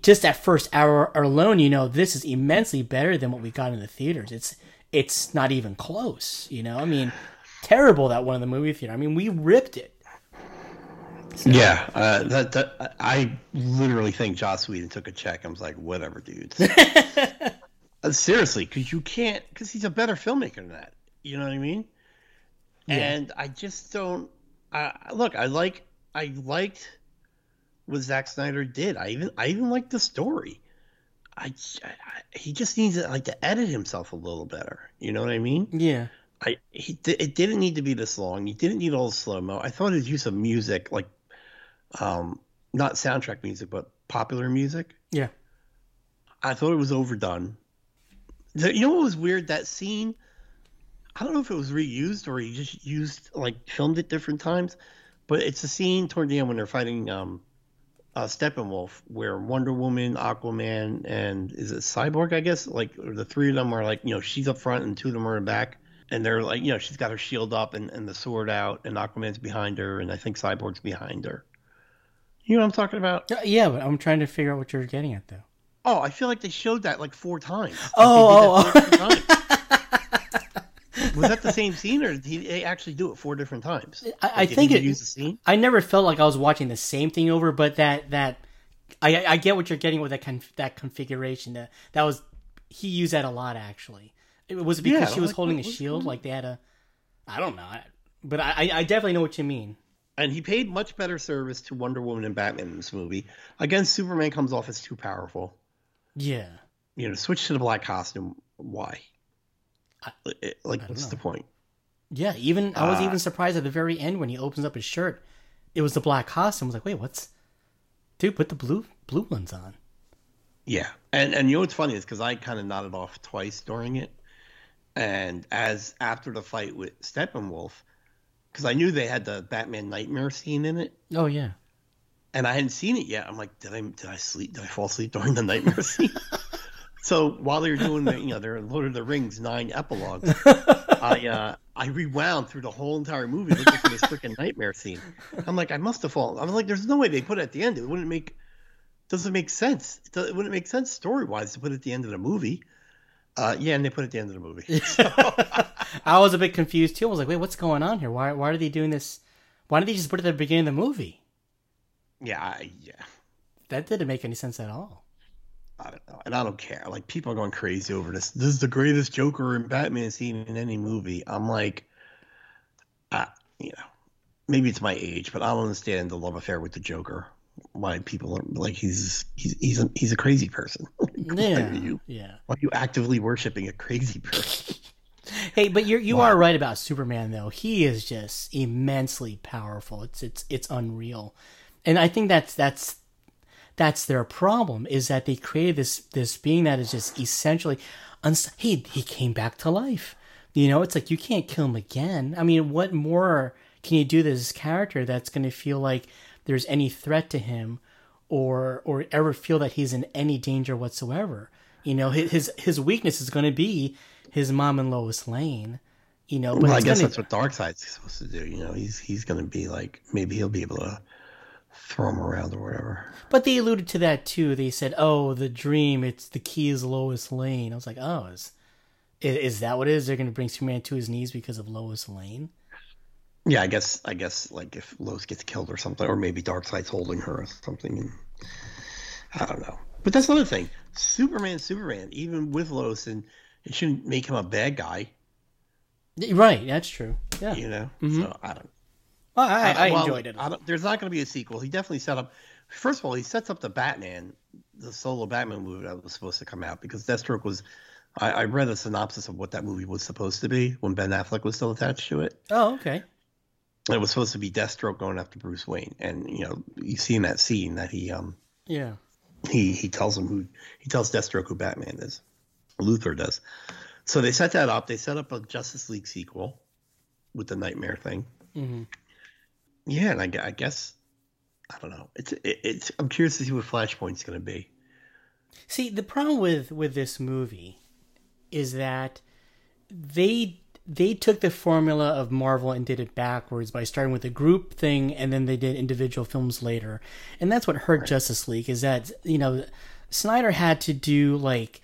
just that first hour alone, you know, this is immensely better than what we got in the theaters. It's it's not even close, you know. I mean, terrible that one in the movie theater. I mean, we ripped it. Yeah, uh, that, that I literally think Joss Whedon took a check and was like, "Whatever, dudes." Uh, Seriously, because you can't, because he's a better filmmaker than that. You know what I mean? And I just don't. I look, I like, I liked what Zack Snyder did. I even, I even liked the story. I, I he just needs to, like to edit himself a little better. You know what I mean? Yeah. I he it didn't need to be this long. You didn't need all the slow mo. I thought his use of music, like, um, not soundtrack music, but popular music. Yeah. I thought it was overdone. The- You know what was weird? That scene. I don't know if it was reused or he just used like filmed it different times, but it's a scene toward the end when they're fighting um, uh, Steppenwolf, where Wonder Woman, Aquaman, and is it Cyborg? I guess like the three of them are like you know she's up front and two of them are in back, and they're like you know she's got her shield up and, and the sword out, and Aquaman's behind her, and I think Cyborg's behind her. You know what I'm talking about? Uh, Yeah, but I'm trying to figure out what you're getting at, though. Oh, I feel like they showed that like four times. Oh, they did that four oh, times. Oh. Was that the same scene, or did they actually do it four different times? I, I Like, did think it. use the scene. I never felt like I was watching the same thing over, but that that I I get what you're getting with that con- that configuration. That that was he used that a lot actually. It was it because Yeah, she was like, holding a shield, like they had a. I don't know, but I I- I definitely know what you mean. And he paid much better service to Wonder Woman and Batman in this movie. Again, Superman comes off as too powerful. Yeah, You know, switch to the black costume. Why? It- like, what's know. the point? yeah. Even I was Ah. even surprised at the very end when he opens up his shirt. It was the black costume. I was like, wait, what's? Dude, put the blue blue ones on. Yeah, and and you know what's funny is because I kind of nodded off twice during it, and as after the fight with Steppenwolf, because I knew they had the Batman nightmare scene in it, Oh yeah. And I hadn't seen it yet. I'm like, did I did I sleep? Did I fall asleep during the nightmare scene? so while they were doing the you know their Lord of the Rings nine epilogues, I uh, I rewound through the whole entire movie looking for this freaking nightmare scene. I'm like, I must have fallen. I was like, there's no way they put it at the end. It wouldn't make doesn't make sense. It, do- it wouldn't make sense story wise to put it at the end of the movie. Uh, yeah, and they put it at the end of the movie. I was a bit confused too. I was like, wait, what's going on here? Why why are they doing this? Why didn't they just put it at the beginning of the movie? Yeah, I, yeah. That didn't make any sense at all. I don't know, and I don't care. Like people are going crazy over this. This is the greatest Joker and Batman scene in any movie. I'm like, uh, you know, maybe it's my age, but I don't understand the love affair with the Joker. Why people are like he's he's he's a, he's a crazy person. Yeah, you- yeah. Why are you actively worshiping a crazy person? Hey, but you're you are right about Superman though. He is just immensely powerful. It's it's it's unreal, and I think that's that's that's their problem is that they created this this being that is just essentially, uns- he he came back to life. You know, it's like you can't kill him again. I mean, what more can you do to this character that's going to feel like there's any threat to him, or or ever feel that he's in any danger whatsoever? You know, his his, his weakness is going to be his mom and Lois Lane. You know, but well, I guess gonna- that's what Darkseid's supposed to do. You know, he's he's going to be like maybe he'll be able to throw him around or whatever. But they alluded to that too. They said, "Oh, the dream. It's the key is Lois Lane." I was like, "Oh, is is, that what it is? They're going to bring Superman to his knees because of Lois Lane?" Yeah, I guess I guess like if Lois gets killed or something, or maybe Darkseid's holding her or something. And I don't know. But that's another thing. Superman, Superman, even with Lois, and it shouldn't make him a bad guy. Right, that's true. Yeah, You know. Mm-hmm. So I don't. Well, I, I well, enjoyed it. I there's not going to be a sequel. He definitely set up. First of all, he sets up the Batman, the solo Batman movie that was supposed to come out because Deathstroke was. I, I read a synopsis of what that movie was supposed to be when Ben Affleck was still attached to it. Oh, okay. It was supposed to be Deathstroke going after Bruce Wayne, and you know you see in that scene that he um Yeah. he he tells him who he tells Deathstroke who Batman is. Luthor does. So they set that up. They set up a Justice League sequel with the Nightmare thing. Mhm. Yeah, and I, I guess I don't know. It's it, it's I'm curious to see what Flashpoint's going to be. See, the problem with with this movie is that they they took the formula of Marvel and did it backwards by starting with a group thing and then they did individual films later. And that's what hurt Justice League is that, you know, Snyder had to do like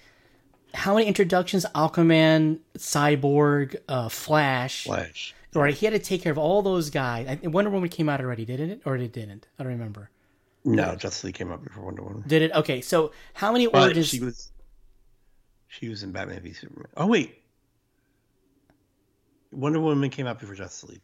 how many introductions Aquaman, Cyborg, uh, Flash, Flash. Right? He had to take care of all those guys. I, Wonder Woman came out already, didn't it? Or it didn't? I don't remember. No, Justice League came out before Wonder Woman. Did it? Okay, so how many But origins? she was she was in Batman v Superman. Oh wait, Wonder Woman came out before Justice League.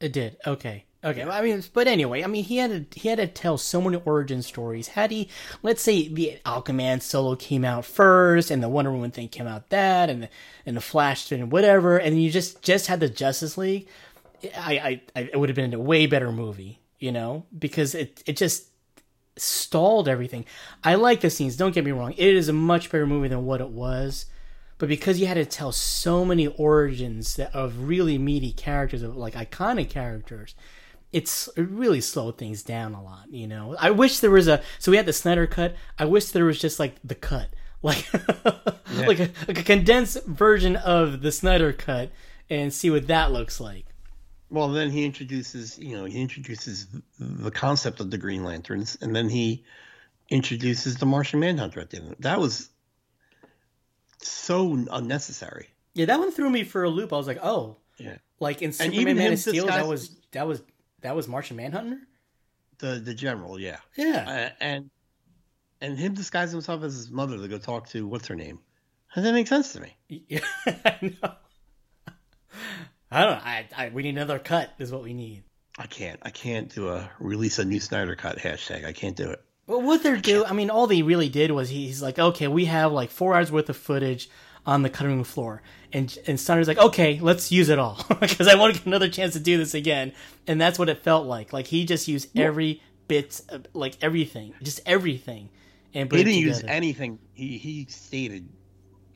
It did. Okay. Okay. Well, I mean, but anyway, I mean, he had to he had to tell so many origin stories. Had he, let's say, the Aquaman solo came out first, and the Wonder Woman thing came out that, and the and the Flash and whatever, and you just just had the Justice League, I I, I it would have been a way better movie, you know, because it it just stalled everything. I like the scenes. Don't get me wrong; it is a much better movie than what it was. But because you had to tell so many origins that, of really meaty characters, of like iconic characters, it's it really slowed things down a lot. You know, I wish there was a so we had the Snyder cut. I wish there was just like the cut, like like, a, like a condensed version of the Snyder cut, and see what that looks like. Well, then he introduces, you know, he introduces the concept of the Green Lanterns, and then he introduces the Martian Manhunter at the end. That was so unnecessary. Yeah, that one threw me for a loop. I was like, oh, Yeah. like in Superman Man of Steel, that was that was that was Martian Manhunter. The the general, yeah. Yeah, Uh, and and him disguising himself as his mother to go talk to what's her name. Does that didn't make sense to me. yeah, I know. I don't know. I, I we need another cut. Is what we need. I can't. I can't do a release a new Snyder cut hashtag. I can't do it. Well, what they're do, I mean, all they really did was he's like, okay, we have like four hours worth of footage on the cutting room floor, and and Snyder's like, okay, let's use it all because I want to get another chance to do this again, and that's what it felt like. Like he just used every bit, of, like everything, just everything, and He didn't use anything. He he stated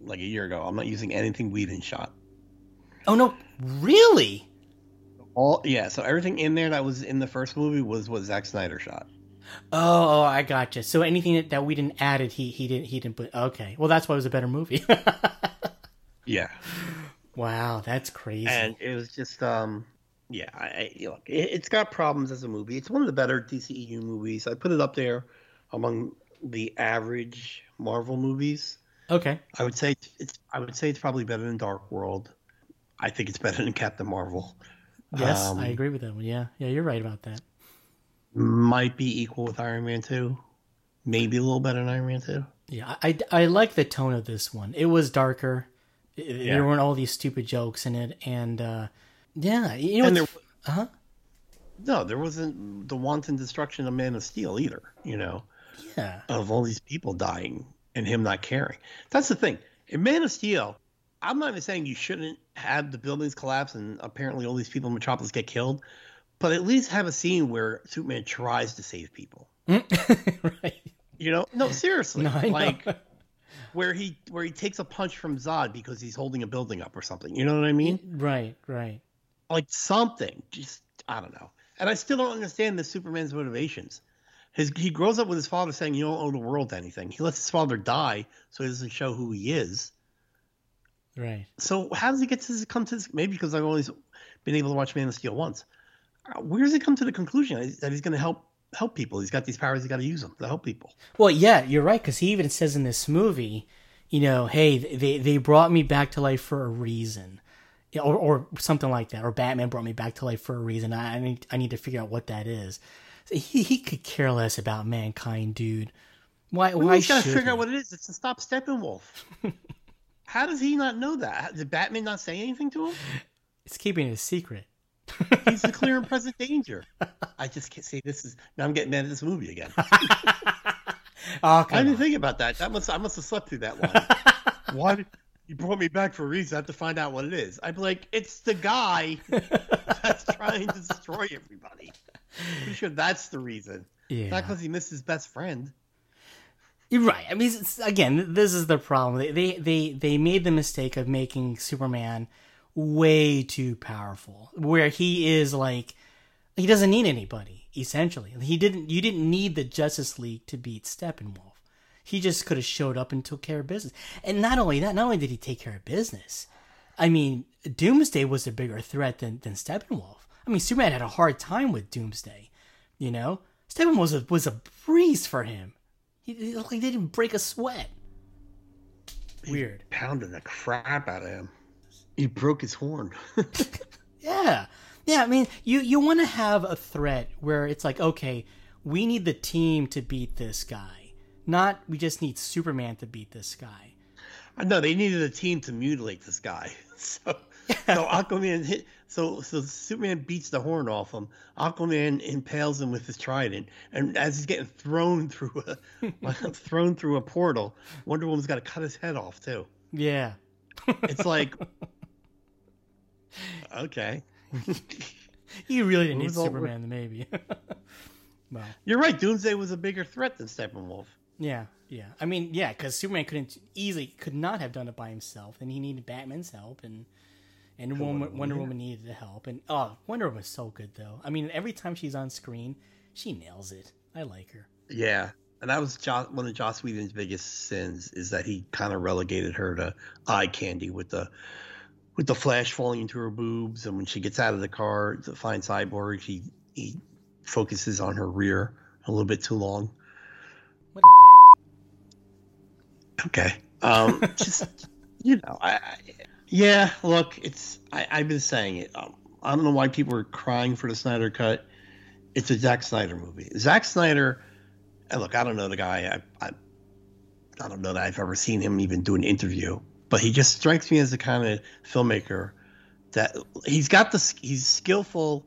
like a year ago, I'm not using anything Whedon shot. Oh no, really? All yeah. So everything in there that was in the first movie was what Zack Snyder shot. Oh, oh, I gotcha. So anything that, that we didn't added, he he didn't he didn't put. Okay, well that's why it was a better movie. Yeah. wow, that's crazy. and it was just um yeah I, I look it, it's got problems as a movie it's one of the better DCEU movies I put it up there among the average Marvel movies okay, I would say it's I would say it's probably better than Dark World I think it's better than Captain Marvel yes, Um, I agree with that one. Yeah, yeah, you're right about that. Might be equal with Iron Man 2 maybe a little better than Iron Man 2 Yeah, I, I like the tone of this one. It was darker. It- Yeah. There weren't all these stupid jokes in it, and uh, yeah, you know, there uh-huh. no there wasn't the wanton destruction of Man of Steel either you know yeah, of all these people dying and him not caring. That's the thing. In Man of Steel, I'm not even saying you shouldn't have the buildings collapse and apparently all these people in Metropolis get killed, but at least have a scene where Superman tries to save people. right. You know? No, seriously. No, like where he where he takes a punch from Zod because he's holding a building up or something. You know what I mean? Right, right. Like something. Just I don't know. And I still don't understand the Superman's motivations. His, he grows up with his father saying you don't owe the world anything. He lets his father die so he doesn't show who he is. Right. So how does he get to this, come to this? Maybe because I've always been able to watch Man of Steel once. Where does he come to the conclusion that he's going to help help people? He's got these powers. He's got to use them to help people. Well, yeah, you're right because he even says in this movie, you know, hey, they they brought me back to life for a reason, or or something like that, or Batman brought me back to life for a reason. I, I need I need to figure out what that is. So he he could care less about mankind, dude. Why Well, why he's got to figure he? out what it is. It's to stop Steppenwolf. how does he not know that? Did Batman not say anything to him? It's keeping it a secret. He's the clear and present danger. I just can't say this is. Now I'm getting mad at this movie again. Oh, I didn't on. think about that. That must I must have slept through that one. Why did you brought me back for a reason? I have to find out what it is. I'd be like, it's the guy that's trying to destroy everybody. Pretty sure that's the reason. Yeah. Not because he missed his best friend. You're right. I mean, again, this is the problem. They, they they they made the mistake of making Superman way too powerful, where he is like he doesn't need anybody. Essentially, he didn't. You didn't need the Justice League to beat Steppenwolf. He just could have showed up and took care of business. And not only that, not only did he take care of business, I mean, Doomsday was a bigger threat than than Steppenwolf. I mean, Superman had a hard time with Doomsday. You know, Steppenwolf was a, was a breeze for him. He, he like didn't break a sweat. Weird. Pounding the crap out of him. He broke his horn. Yeah. Yeah, I mean, you you want to have a threat where it's like, okay, we need the team to beat this guy. Not we just need Superman to beat this guy. no, they needed a team to mutilate this guy. So So Aquaman hit. So so Superman beats the horn off him. Aquaman impales him with his trident, and as he's getting thrown through a thrown through a portal, Wonder Woman's got to cut his head off too. Yeah. It's like, okay, You really didn't need Superman, then maybe. well, you're right. Doomsday was a bigger threat than Steppenwolf. yeah, yeah. I mean, yeah, because Superman couldn't easily could not have done it by himself, and he needed Batman's help, and and Woman, Wonder Woman needed the help, and oh, Wonder Woman's so good though. I mean, every time she's on screen, she nails it. I like her. Yeah, and that was Joss, one of Joss Whedon's biggest sins is that he kind of relegated her to eye candy with the with the flash falling into her boobs, and when she gets out of the car to find Cyborg, he he focuses on her rear a little bit too long. What a dick. Okay, um, just you know, I, I yeah. Look, it's I, I've been saying it. Um, I don't know why people are crying for the Snyder cut. It's a Zack Snyder movie. Zack Snyder. And look, I don't know the guy. I, I I don't know that I've ever seen him even do an interview, but he just strikes me as the kind of filmmaker that he's got the he's skillful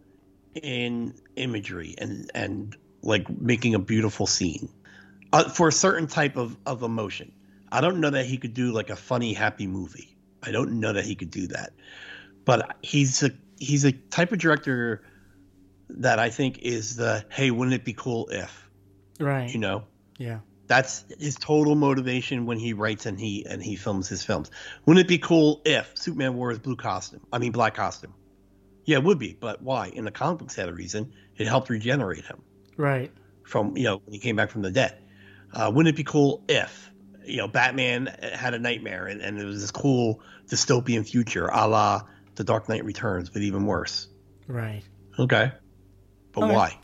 in imagery and and like making a beautiful scene uh, for a certain type of of emotion. I don't know that he could do like a funny happy movie. I don't know that he could do that. But he's a he's a type of director that I think is the hey, wouldn't it be cool if Right. you know Yeah. That's his total motivation when he writes and he and he films his films. Wouldn't it be cool if Superman wore his blue costume? I mean black costume. Yeah, it would be, but why? In the comic books had a reason. It helped regenerate him Right. from you know when he came back from the dead. Uh, wouldn't it be cool if you know Batman had a nightmare and, and it was this cool dystopian future, a la The Dark Knight Returns, but even worse? Right. Okay, but Okay. why?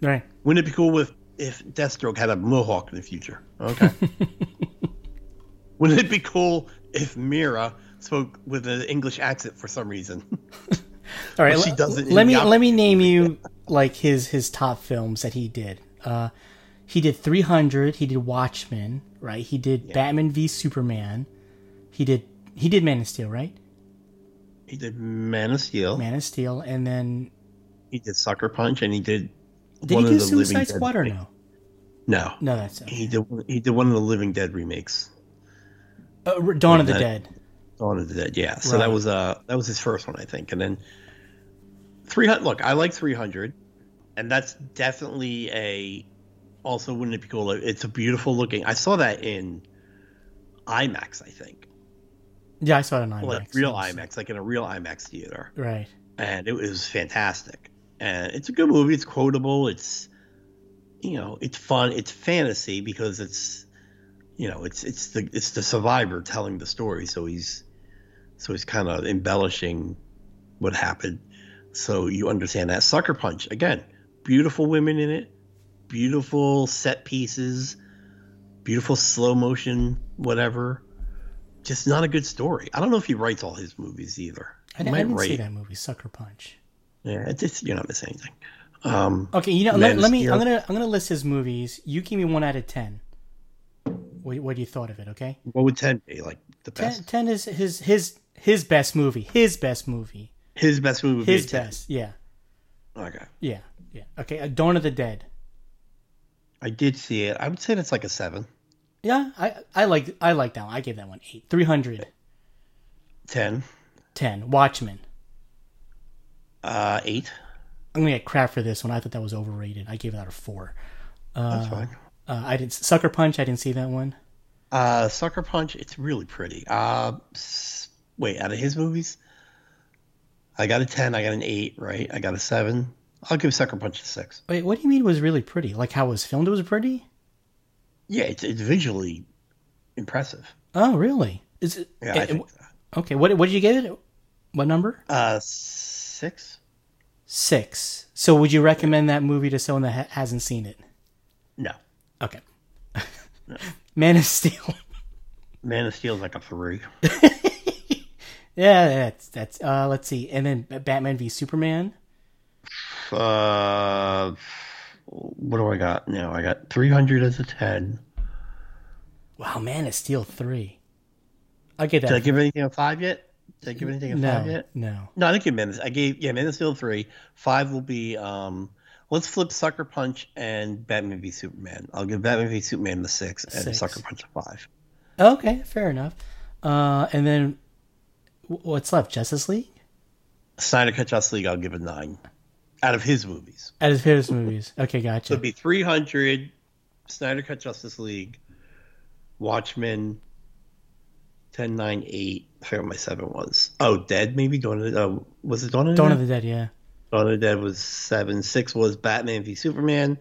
Right. Wouldn't it be cool with if Deathstroke had a mohawk in the future? Okay. Wouldn't it be cool if Mira spoke with an English accent for some reason? All right, she doesn't let me let me name you like his his top films that he did. Uh, he did 300. He did Watchmen, right? He did Batman v Superman. He did he did Man of Steel, right? he did Man of Steel. Man of Steel, and then He did Sucker Punch, and he did. did he do of the Living Suicide Squad or no? No, No, that's it. he did. He did one of the Living Dead remakes. Uh, Dawn of the that- Dead. Dawn of the Dead. Yeah. So Right. that was uh that was his first one, I think, and then three hundred. Look, I like three hundred, and that's definitely a. Also, wouldn't it be cool? It's a beautiful looking. I saw that in IMAX, I think, Yeah, I saw it in IMAX. like real. IMAX, like in a real IMAX theater, Right. and it was fantastic. And it's a good movie. It's quotable. It's you know, it's fun. It's fantasy because it's you know, it's it's the it's the survivor telling the story. So he's so he's kind of embellishing what happened. So you understand that sucker punch again. Beautiful women in it, beautiful set pieces, beautiful slow motion, whatever. Just not a good story. I don't know if he writes all his movies either. I, didn't- I might didn't see that movie, Sucker Punch. Yeah, it's just you're not missing anything. Um, Okay, you know, let, let me. I'm gonna I'm gonna list his movies. You give me one out of ten. What, what do you thought of it? Okay. what would ten be like? The 10, best. 10 is his his his best movie. His best movie. His best movie. Would His be a 10. best. Yeah. Okay, Yeah. Yeah. Okay. Uh, Dawn of the Dead. I did see it. I would say it's like a seven. Yeah, I I like I like that one. I gave that one eight. Three hundred. 10, Ten. Watchmen. uh, 8. I'm gonna get crap for this one. I thought that was overrated. I gave that a four. That's fine. Uh, I didn't Sucker Punch. I didn't see that one. Uh, Sucker Punch, it's really pretty. Uh, wait, out of his movies, I got a 10, I got an 8, right? I got a 7. I'll give Sucker Punch a 6. Wait, what do you mean it was really pretty? Like how it was filmed? It was pretty. Yeah, it's, it's visually impressive. Oh, really? Is it? Yeah, I eh, think that. okay. What what did you give it? What number? Uh, 6? Six. So would you recommend that movie to someone that ha- hasn't seen it? No. Okay. Man of Steel. Man of Steel's like a 3. yeah, that's that's. Uh, let's see, and then Batman v Superman. Uh, what do I got now? I got 300 as a 10. Wow, Man of Steel three. I get that. Did I give anything a 5 yet? Did I give anything a No, five yet? no. No, I think you Man. I gave yeah, Man of Steel three. Five will be um. Let's flip Sucker Punch and Batman v Superman. I'll give Batman v Superman the six and Six. Sucker Punch a five. Okay, fair enough. Uh, and then what's left? Justice League Snyder Cut Justice League. I'll give a nine. Out of his movies, out of his movies. Okay, gotcha. so it'd be three hundred. Snyder Cut Justice League, Watchmen, 10, 9, 8. I forget what my seven was. Oh, Dead maybe. Dawn of the, oh, was it Dawn of the Dawn Dead? of the Dead. Yeah. Dawn of the Dead was seven. Six was Batman v Superman.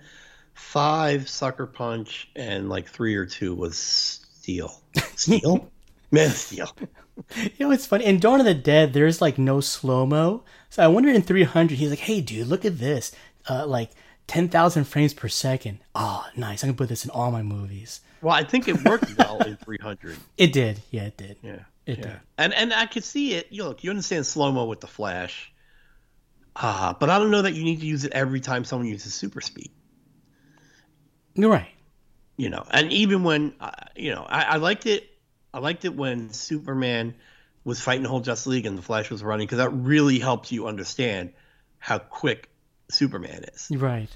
Five Sucker Punch, and like three or two was Steel. Steel, Man of Steel. You know, it's funny. In Dawn of the Dead, there's like no slow mo. So I wondered in 300, he's like, hey, dude, look at this. Uh, like 10,000 frames per second. Oh, nice. I can put this in all my movies. Well, I think it worked well in three hundred. It did. Yeah, it did. Yeah, It yeah. did. And and I could see it. You look, you understand slow mo with the Flash. Ah, but I don't know that you need to use it every time someone uses super speed. You're right. you know and even when uh, you know I, I liked it i liked it when superman was fighting the whole justice league and the flash was running because that really helps you understand how quick superman is right.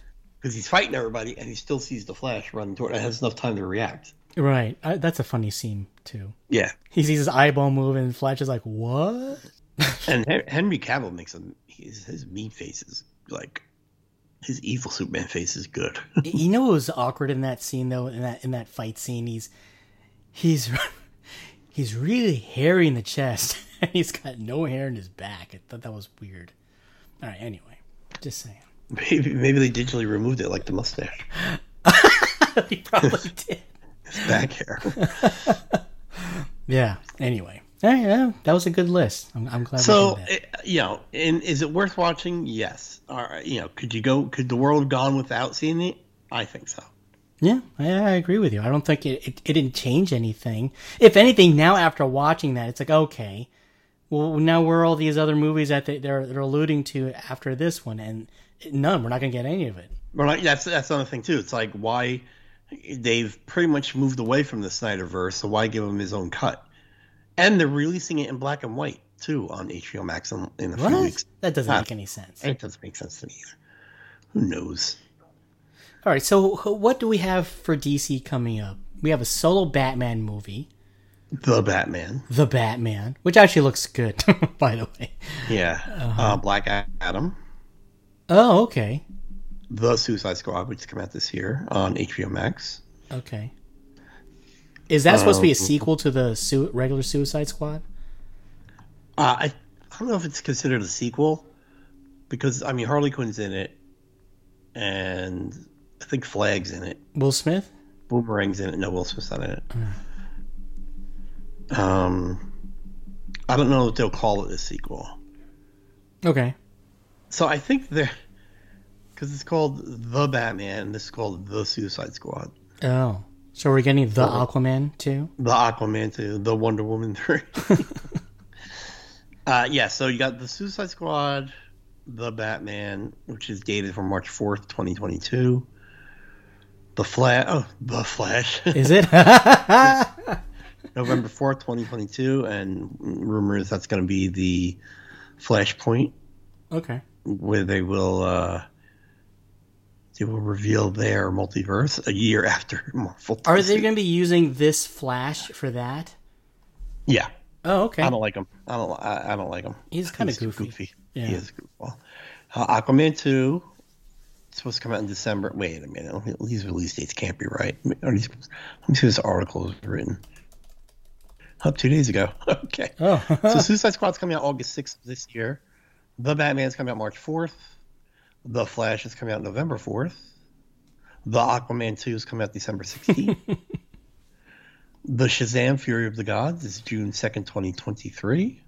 Because he's fighting everybody and he still sees the flash running toward and has enough time to react. Right. I, that's a funny scene, too. yeah. He sees his eyeball move and Flash is like, what? and henry cavill makes him his, his mean face is like his evil superman face is good. You know what was awkward in that scene though? In that in that fight scene he's he's he's really hairy in the chest. And he's got no hair in his back. I thought that was weird. All right anyway. Just saying maybe maybe they digitally removed it like the mustache he probably did his back hair yeah anyway right, yeah, that was a good list i'm, I'm glad So, it, you know, and is it worth watching? Yes. All right. You know, could you go? Could the world have gone without seeing it? I think so. yeah I, I agree with you i don't think it, it, it didn't change anything if anything now after watching that it's like okay well now where are all these other movies that they, they're, they're alluding to after this one and none we're not going to get any of it Well, like, that's that's another thing too. It's like why they've pretty much moved away from the Snyderverse, so why give him his own cut? And they're releasing it in black and white too on HBO Max in, in a few weeks. That doesn't Ah. make any sense. It doesn't make sense to me either. Who knows? All right, so what do we have for DC coming up? We have a solo Batman movie, The Batman. The Batman, which actually looks good, by the way. Yeah. Uh-huh. Uh, black Adam. Oh, okay. The Suicide Squad, which come out this year on HBO Max. Okay. Is that supposed to be a Um, sequel to the su- regular Suicide Squad? Uh, I I don't know if it's considered a sequel because I mean Harley Quinn's in it, and I think Flag's in it. Will Smith? Boomerang's in it. No, Will Smith's not in it. Um, I don't know if they'll call it a sequel. Okay. So I think they're because it's called the Batman. and This is called the Suicide Squad. Oh. So we're getting the Aquaman too? The Aquaman to the Wonder Woman three. uh, yeah, so you got the Suicide Squad, the Batman, which is dated from March fourth, twenty twenty two. The Flash, oh, the Flash, Is it? November fourth, twenty twenty two, and rumors that's going to be the Flashpoint, okay. Where they will uh, they will reveal their multiverse a year after Marvel. Are they going to be using this Flash for that? Yeah, Oh, okay. I don't like him. I don't. I, I don't like him. He's kind of too goofy. He is goofball. Uh, Aquaman 2 it's supposed to come out in December. Wait a minute. These release dates can't be right. Are these, let me see this article is written. Up two days ago. okay. Oh. so Suicide Squad's coming out August 6th of this year. The Batman's coming out March 4th. The Flash is coming out November 4th. The Aquaman 2 is coming out December 16th. the Shazam Fury of the Gods is June 2nd, 2023.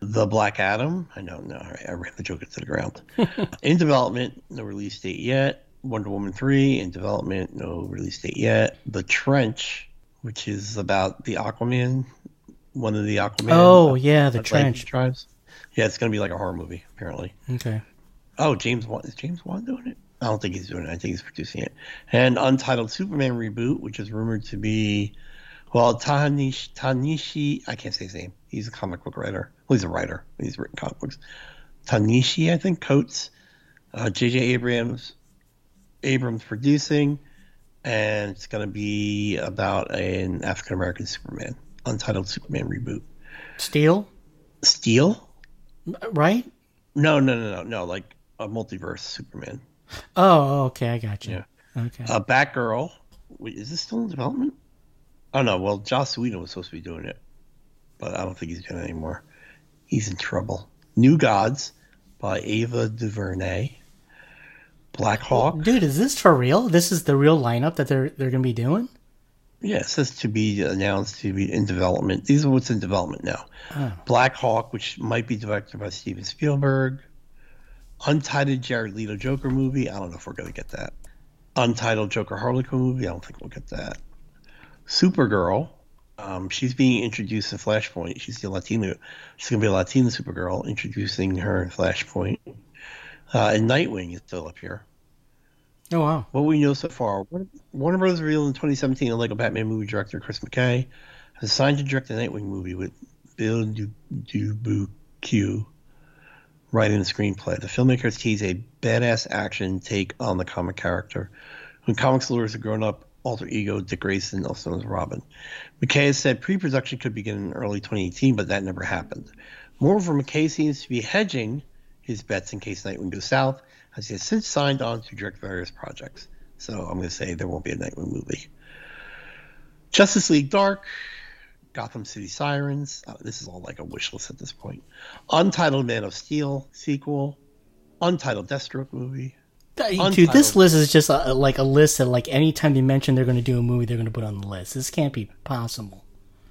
The Black Adam, I know, no, right, I ran the joke into the ground. in development, no release date yet. Wonder Woman 3 in development, no release date yet. The Trench, which is about the Aquaman, one of the Aquaman. Oh, yeah, the Atlantis trench. tribes. Yeah, it's going to be like a horror movie, apparently. Okay. Oh, James Wan is James Wan doing it? I don't think he's doing it. I think he's producing it. And Untitled Superman reboot, which is rumored to be, well, Tanish Tanishi. I can't say his name. He's a comic book writer. Well, he's a writer. He's written comic books. Tanishi, I think, Coates. Uh, J.J. Abrams, Abrams producing, and it's going to be about an African American Superman, untitled Superman reboot. Steel, Steel? Right? No, no, no, no, no. Like a multiverse Superman. Oh, okay, I got you. Yeah. Okay. Uh, Batgirl. Wait, is this still in development? Oh no. Well, Joss Whedon was supposed to be doing it, but I don't think he's doing it anymore. He's in trouble. New Gods by Ava DuVernay. Black Hawk. Dude, is this for real? This is the real lineup that they're they're gonna be doing? Yeah, it says to be announced to be in development. These are what's in development now. Black Hawk, which might be directed by Steven Spielberg. Untitled Jared Leto Joker movie. I don't know if we're going to get that. Untitled Joker Harley Quinn movie. I don't think we'll get that. Supergirl. Um, she's being introduced in Flashpoint. She's the Latino. She's going to be a Latina Supergirl, introducing her in Flashpoint. Uh, and Nightwing is still up here. Oh wow. What we know so far, Warner- Bros. revealed in 2017 the Lego Batman movie director Chris McKay has signed to direct the Nightwing movie with Bill Du- Dubuque writing the screenplay. The filmmakers tease a badass action take on the comic character, who comics lovers have grown up alter ego Dick Grayson, also known as Robin. McKay has said pre-production could begin in early 2018, but that never happened. Moreover, McKay seems to be hedging his bets in case Nightwing goes south, as he has since signed on to direct various projects. So I'm going to say there won't be a Nightwing movie. Justice League Dark, Gotham City Sirens. Uh, this is all like a wish list at this point. Untitled Man of Steel sequel. Untitled Deathstroke movie. Dude, this list is just a, like a list that like anytime they mention they're gonna do a movie, they're gonna put on the list. This can't be possible.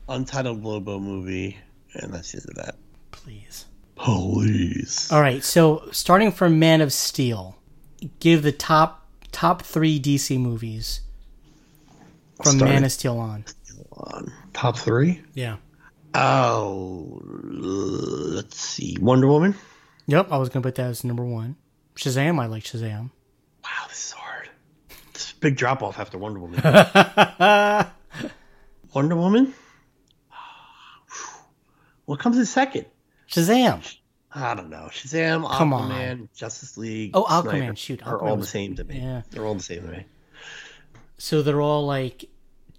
Untitled Lobo movie. And that's the end of that. Please. Police. All right, so starting from Man of Steel, give the top top three DC movies from Starting- Man of Steel on. On top three. Yeah. Oh, let's see. Wonder Woman. Yep, I was gonna put that as number one. Shazam, I like Shazam. Wow, this is hard. It's a big drop off after Wonder Woman. Wonder Woman. What comes in second? Shazam. I don't know. Shazam, Come on. Aquaman, Justice League. Oh, Aquaman, Snyder shoot, are all the same to me. yeah. they're all the same to me. So they're all like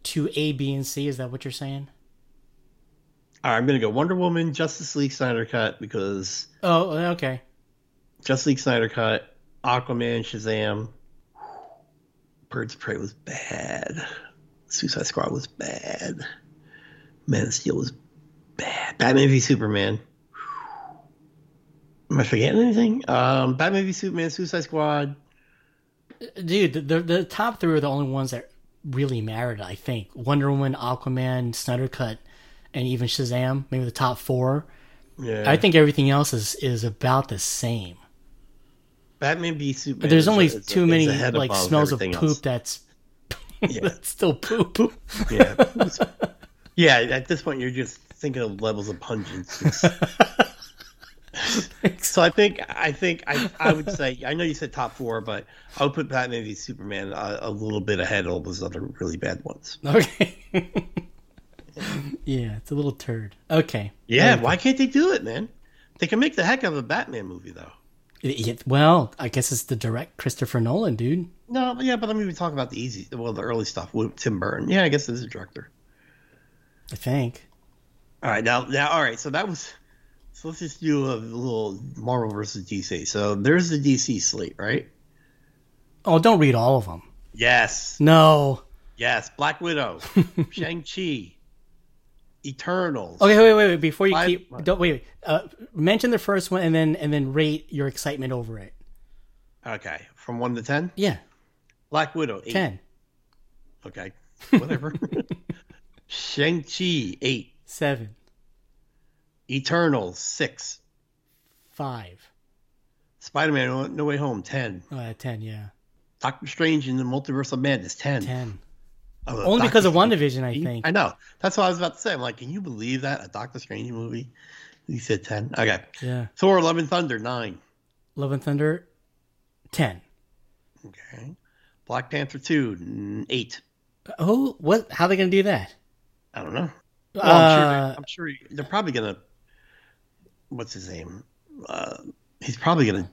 two A, B, and C. Is that what you're saying? All right, I'm gonna go Wonder Woman, Justice League Snyder Cut because Oh, okay. Justice League Snyder Cut, Aquaman, Shazam, Birds of Prey was bad. Suicide Squad was bad. Man of Steel was bad. Batman v Superman. Am I forgetting anything? Um, Batman v Superman, Suicide Squad. Dude, the, the top three are the only ones that really mattered. I think Wonder Woman, Aquaman, Snyder Cut, and even Shazam. Maybe the top four. Yeah, I think everything else is is about the same. Batman v Superman. There's only is- too is many like smells of poop else. that's Yeah. that's still poop. Yeah. yeah, at this point, you're just thinking of levels of pungence. so I think I think I, I would say I know you said top four, but I would put Batman v Superman a, a little bit ahead of all those other really bad ones. Okay. yeah, it's a little turd. Okay. Yeah, why can't they do it, man? They can make the heck out of a Batman movie, though. Yeah, well, I guess it's the direct Christopher Nolan, dude. No, yeah, but I mean, we talk about the easy, well, the early stuff with Tim Burton. Yeah, I guess it is a director. I think. All right, now, now, all right. So that was. So let's just do a little Marvel versus DC. So there's the DC slate, right? Oh, don't read all of them. Yes, No. yes. Black Widow, Shang Chi, Eternals. Okay, wait, wait, wait. Before you Five- keep, don't wait. wait. Uh, mention the first one and then and then rate your excitement over it. Okay, from one to ten. Yeah, Black Widow, eight. ten, Okay, whatever. Shang Chi, eight. seven, Eternals, six. five. Spider Man, No Way Home, ten. Oh, uh, ten. Yeah, Doctor Strange in the Multiverse of Madness, ten. ten. Oh, Only Doctor because of Strange. WandaVision, I think. I know. That's what I was about to say. I'm like, can you believe that a Doctor Strange movie? You said ten. Okay. Yeah. Thor: Love and Thunder, nine. Love and Thunder, ten. Okay. Black Panther two, eight. Oh, what? How are they gonna do that? I don't know. Well, I'm, sure Uh, they, I'm sure he- they're probably gonna. What's his name? Uh, he's probably gonna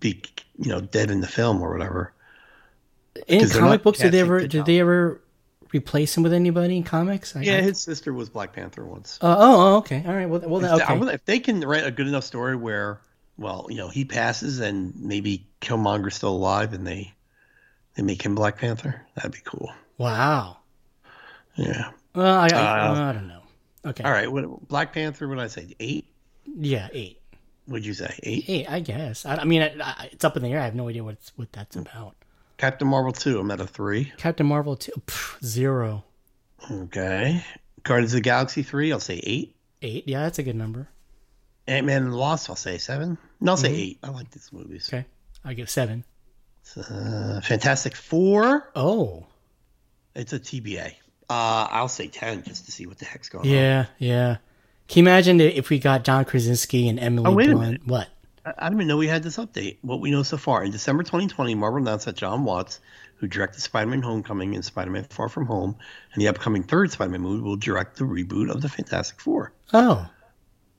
be, you know, dead in the film or whatever. in comic books, did they ever the did they ever replace him with anybody in comics? I, Yeah, his sister was Black Panther once. Uh, oh, oh, okay. All right. Well, well, If, they, okay. if they can write a good enough story where, well, you know, he passes and maybe Killmonger's still alive and they they make him Black Panther. That'd be cool. Wow. Yeah. Well, I, I, Uh, I don't know. Okay. All right. What Black Panther? What did I say? Eight? Yeah, eight. Would you say eight? Eight, I guess. I, I mean, I, I, it's up in the air. I have no idea what it's, what that's about. Captain Marvel two. I'm at a three. Captain Marvel two, pff, zero. Okay. Guardians of the Galaxy three. I'll say eight. Eight. Yeah, that's a good number. Ant Man and the Lost. I'll say seven. No, I'll say eight. I like these movies. Okay. I give seven. Uh, Fantastic Four. Oh. It's a TBA. Uh, I'll say ten just to see what the heck's going on. Yeah, yeah. Can you imagine if we got John Krasinski and Emily Oh, wait a Blunt? minute. What? I didn't even know we had this update. What we know so far. In December 2020, Marvel announced that Jon Watts, who directed Spider Man Homecoming and Spider Man Far From Home, and the upcoming third Spider Man movie, will direct the reboot of the Fantastic Four. Oh.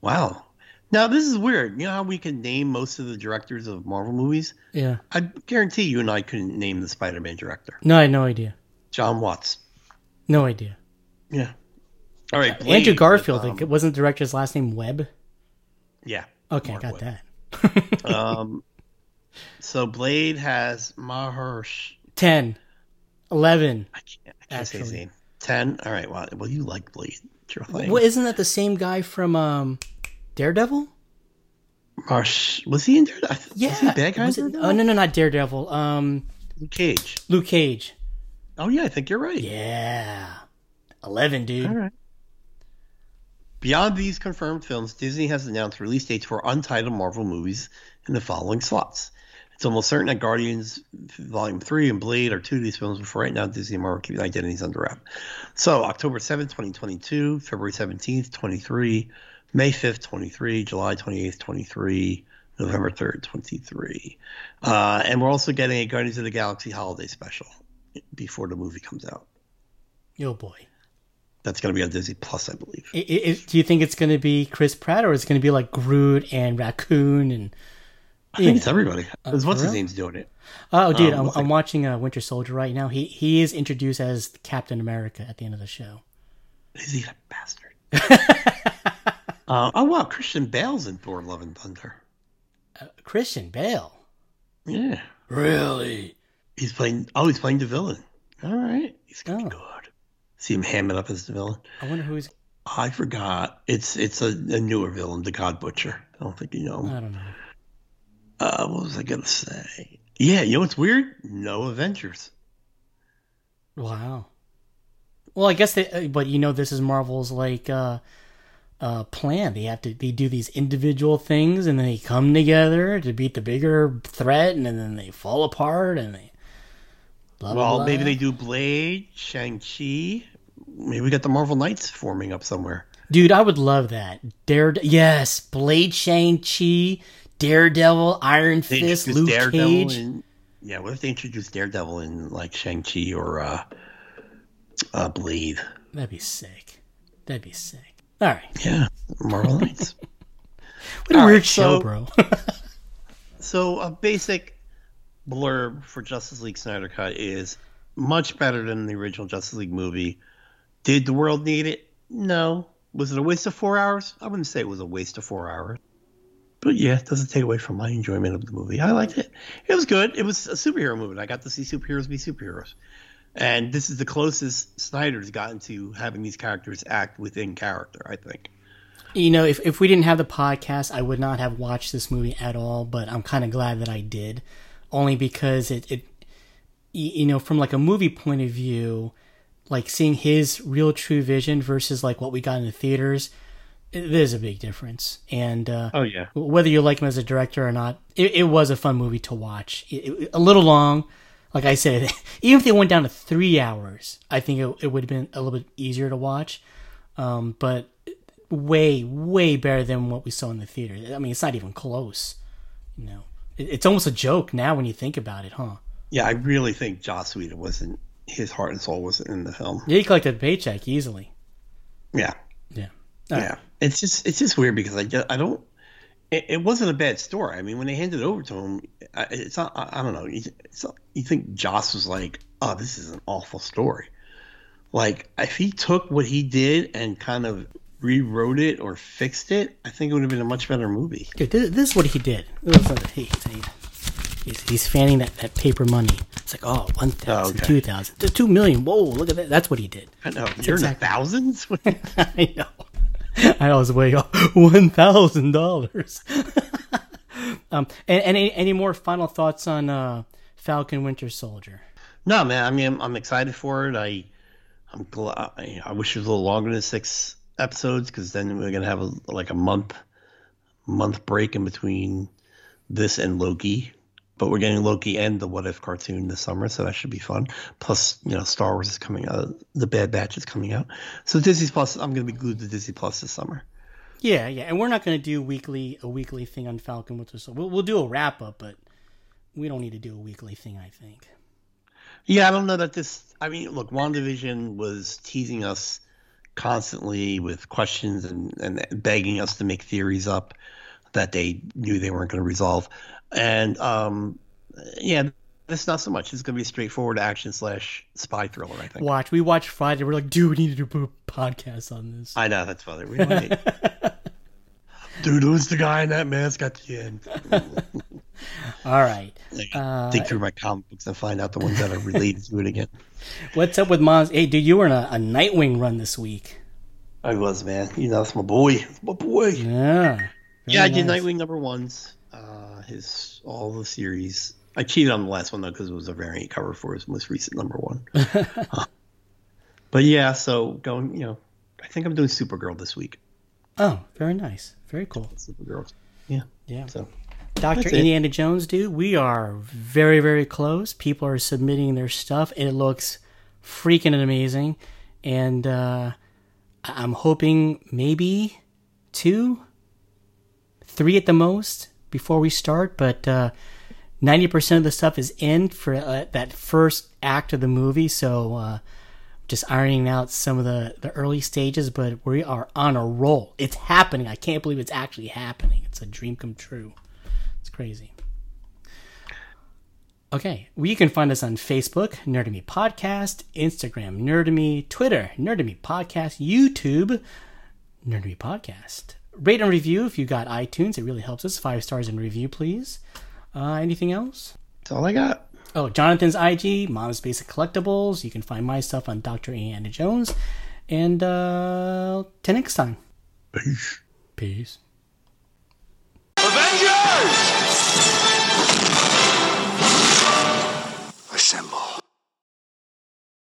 Wow. Now, this is weird. You know how we can name most of the directors of Marvel movies? Yeah. I guarantee you and I couldn't name the Spider Man director. No, I had no idea. Jon Watts. No idea. Yeah. All right. Andrew Garfield. was, um, wasn't the director's last name Webb? yeah. Okay, Marc got Webb. that. Um, so Blade has Mahersh. 10. 11. I can't, I can't say his name. 10. All right. Well, well you like Blade. It's your thing. Well, isn't that the same guy from um, Daredevil? Marsh. Was he in th- Yeah. Was he bad guy? Was it- Daredevil? oh, no, no, not Daredevil. Um, Luke Cage. Luke Cage. Oh, yeah. I think you're right. Yeah. 11, dude. All right. Beyond these confirmed films, Disney has announced release dates for untitled Marvel movies in the following slots. It's almost certain that Guardians Volume 3 and Blade are two of these films, but for right now, Disney and Marvel keep the identities under wrap. So, October 7th, 2022, February 17th, 23, May 5th, 23, July 28th, 23, November 3rd, 23. Uh, and we're also getting a Guardians of the Galaxy holiday special before the movie comes out. Yo, boy. That's going to be on Disney Plus, I believe. I i do you think it's going to be Chris Pratt or is it going to be like Groot and Raccoon and I think it's everybody. Because what's his name's doing it? Oh, dude, Um, I'm, I'm watching uh, Winter Soldier right now. He he is introduced as Captain America at the end of the show. Is he a bastard? uh, oh wow, Christian Bale's in Thor: Love and Thunder. Christian Bale. Yeah, Really? he's playing. Oh, he's playing the villain. All right, he's gonna Oh. be good. See him ham it up as the villain. I wonder who's. I forgot. It's it's a, a newer villain, the God Butcher. I don't think you know him. I don't know. Uh, what was I gonna say? Yeah, you know what's weird? No Avengers. Wow. Well, I guess they, uh, but you know, this is Marvel's like uh, uh, plan. They have to they do these individual things, and then they come together to beat the bigger threat, and then they fall apart, and they. Blah, Well, blah. maybe they do Blade, Shang Chi. Maybe we got the Marvel Knights forming up somewhere. Dude, I would love that. Dare, yes, Blade, Shang Chi, Daredevil, Iron They Fist, Luke Daredevil Cage. in- yeah, what if they introduce Daredevil in like Shang Chi or uh, uh, Blade? That'd be sick. That'd be sick. All right, Yeah, Marvel Knights. what a All weird right, show, so- bro. So a basic blurb for Justice League Snyder Cut is much better than the original Justice League movie. Did the world need it? No. Was it a waste of four hours? I wouldn't say it was a waste of four hours. But yeah, it doesn't take away from my enjoyment of the movie. I liked it. It was good. It was a superhero movie. I got to see superheroes be superheroes. And this is the closest Snyder's gotten to having these characters act within character, I think. you know, if if we didn't have the podcast, I would not have watched this movie at all. But I'm kind of glad that I did, only because it it you know from like a movie point of view, like seeing his real true vision versus like what we got in the theaters, there's a big difference. And uh, Oh, yeah. whether you like him as a director or not, it, it was a fun movie to watch. It, it- a little long, like I said, even if they went down to three hours, I think it, it would have been a little bit easier to watch. Um, but way, way better than what we saw in the theater. I mean, it's not even close. You know, it's almost a joke now when you think about it, huh? Yeah, I really think Joss Whedon wasn't, his heart and soul wasn't in the film. Yeah, he collected a paycheck easily. Yeah, Yeah. yeah. It's just it's just weird because I just, I don't. It, it wasn't a bad story. I mean, when they handed it over to him, I- it's not. I, I don't know. It's not, you think Joss was like, "Oh, this is an awful story." Like, if he took what he did and kind of rewrote it or fixed it, I think it would have been a much better movie. Dude, this, this is what he did. This is what he, he- he's, he's fanning that, that paper money. It's like, oh, 1,000, Oh, okay. 2,000, 2 million. Whoa, look at that. That's what he did. I know you're in the thousands. I know. I was way off. One thousand dollars. Um, and, and any, any more final thoughts on uh, Falcon Winter Soldier? No, man. I mean, I'm, I'm excited for it. I, I'm glad. I, I wish it was a little longer than six episodes because then we're gonna have a, like a month, month break in between this and Loki. But we're getting Loki and the What If cartoon this summer, so that should be fun. Plus, you know, Star Wars is coming out. The Bad Batch is coming out. So Disney Plus. I'm gonna be glued to Disney Plus this summer. Yeah, yeah, and we're not going to do weekly a weekly thing on Falcon Winter Soldier. We'll, we'll do a wrap up, but we don't need to do a weekly thing. I think. Yeah, I don't know that this. I mean, look, WandaVision was teasing us constantly with questions and, and begging us to make theories up that they knew they weren't going to resolve. And um, yeah, this not so much. It's going to be a straightforward action slash spy thriller. I think. Watch. We watched Friday. We're like, dude, we need to do a podcast on this. I know that's funny. We don't Dude, who's the guy in that mask at the end? All right. Uh, dig through my comic books and find out the ones that are related to it again. What's up with Mons? Hey, dude, you were in a, a Nightwing run this week. I was man. You know, that's my boy. That's my boy. Yeah. Yeah, I did. Nightwing number ones. Uh, his all the series. I cheated on the last one though because it was a variant cover for his most recent number one. Uh, but yeah, so going, you know, I think I'm doing Supergirl this week. Oh, very nice. Very cool. Supergirl. Yeah. Yeah. So Dr. Indiana Jones, dude, we are very, very close. People are submitting their stuff. It looks freaking amazing. And uh, I'm hoping maybe two, three at the most before we start. But uh, 90% of the stuff is in for uh, that first act of the movie. So uh, just ironing out some of the, the early stages, but we are on a roll. It's happening. I can't believe it's actually happening. It's a dream come true. It's crazy. Okay, well, you can find us on Facebook, Nerdemy Podcast, Instagram, Nerdemy, Twitter, Nerdemy Podcast, YouTube, Nerdemy Podcast. Rate and review if you got iTunes. It really helps us. Five stars and review, please. Uh, anything else? that's all I got. Oh, Jonathan's IG, Mom's Basic Collectibles. You can find my stuff on Dr. Anna Jones. And uh, till next time. Peace. Peace. Avengers! Assemble.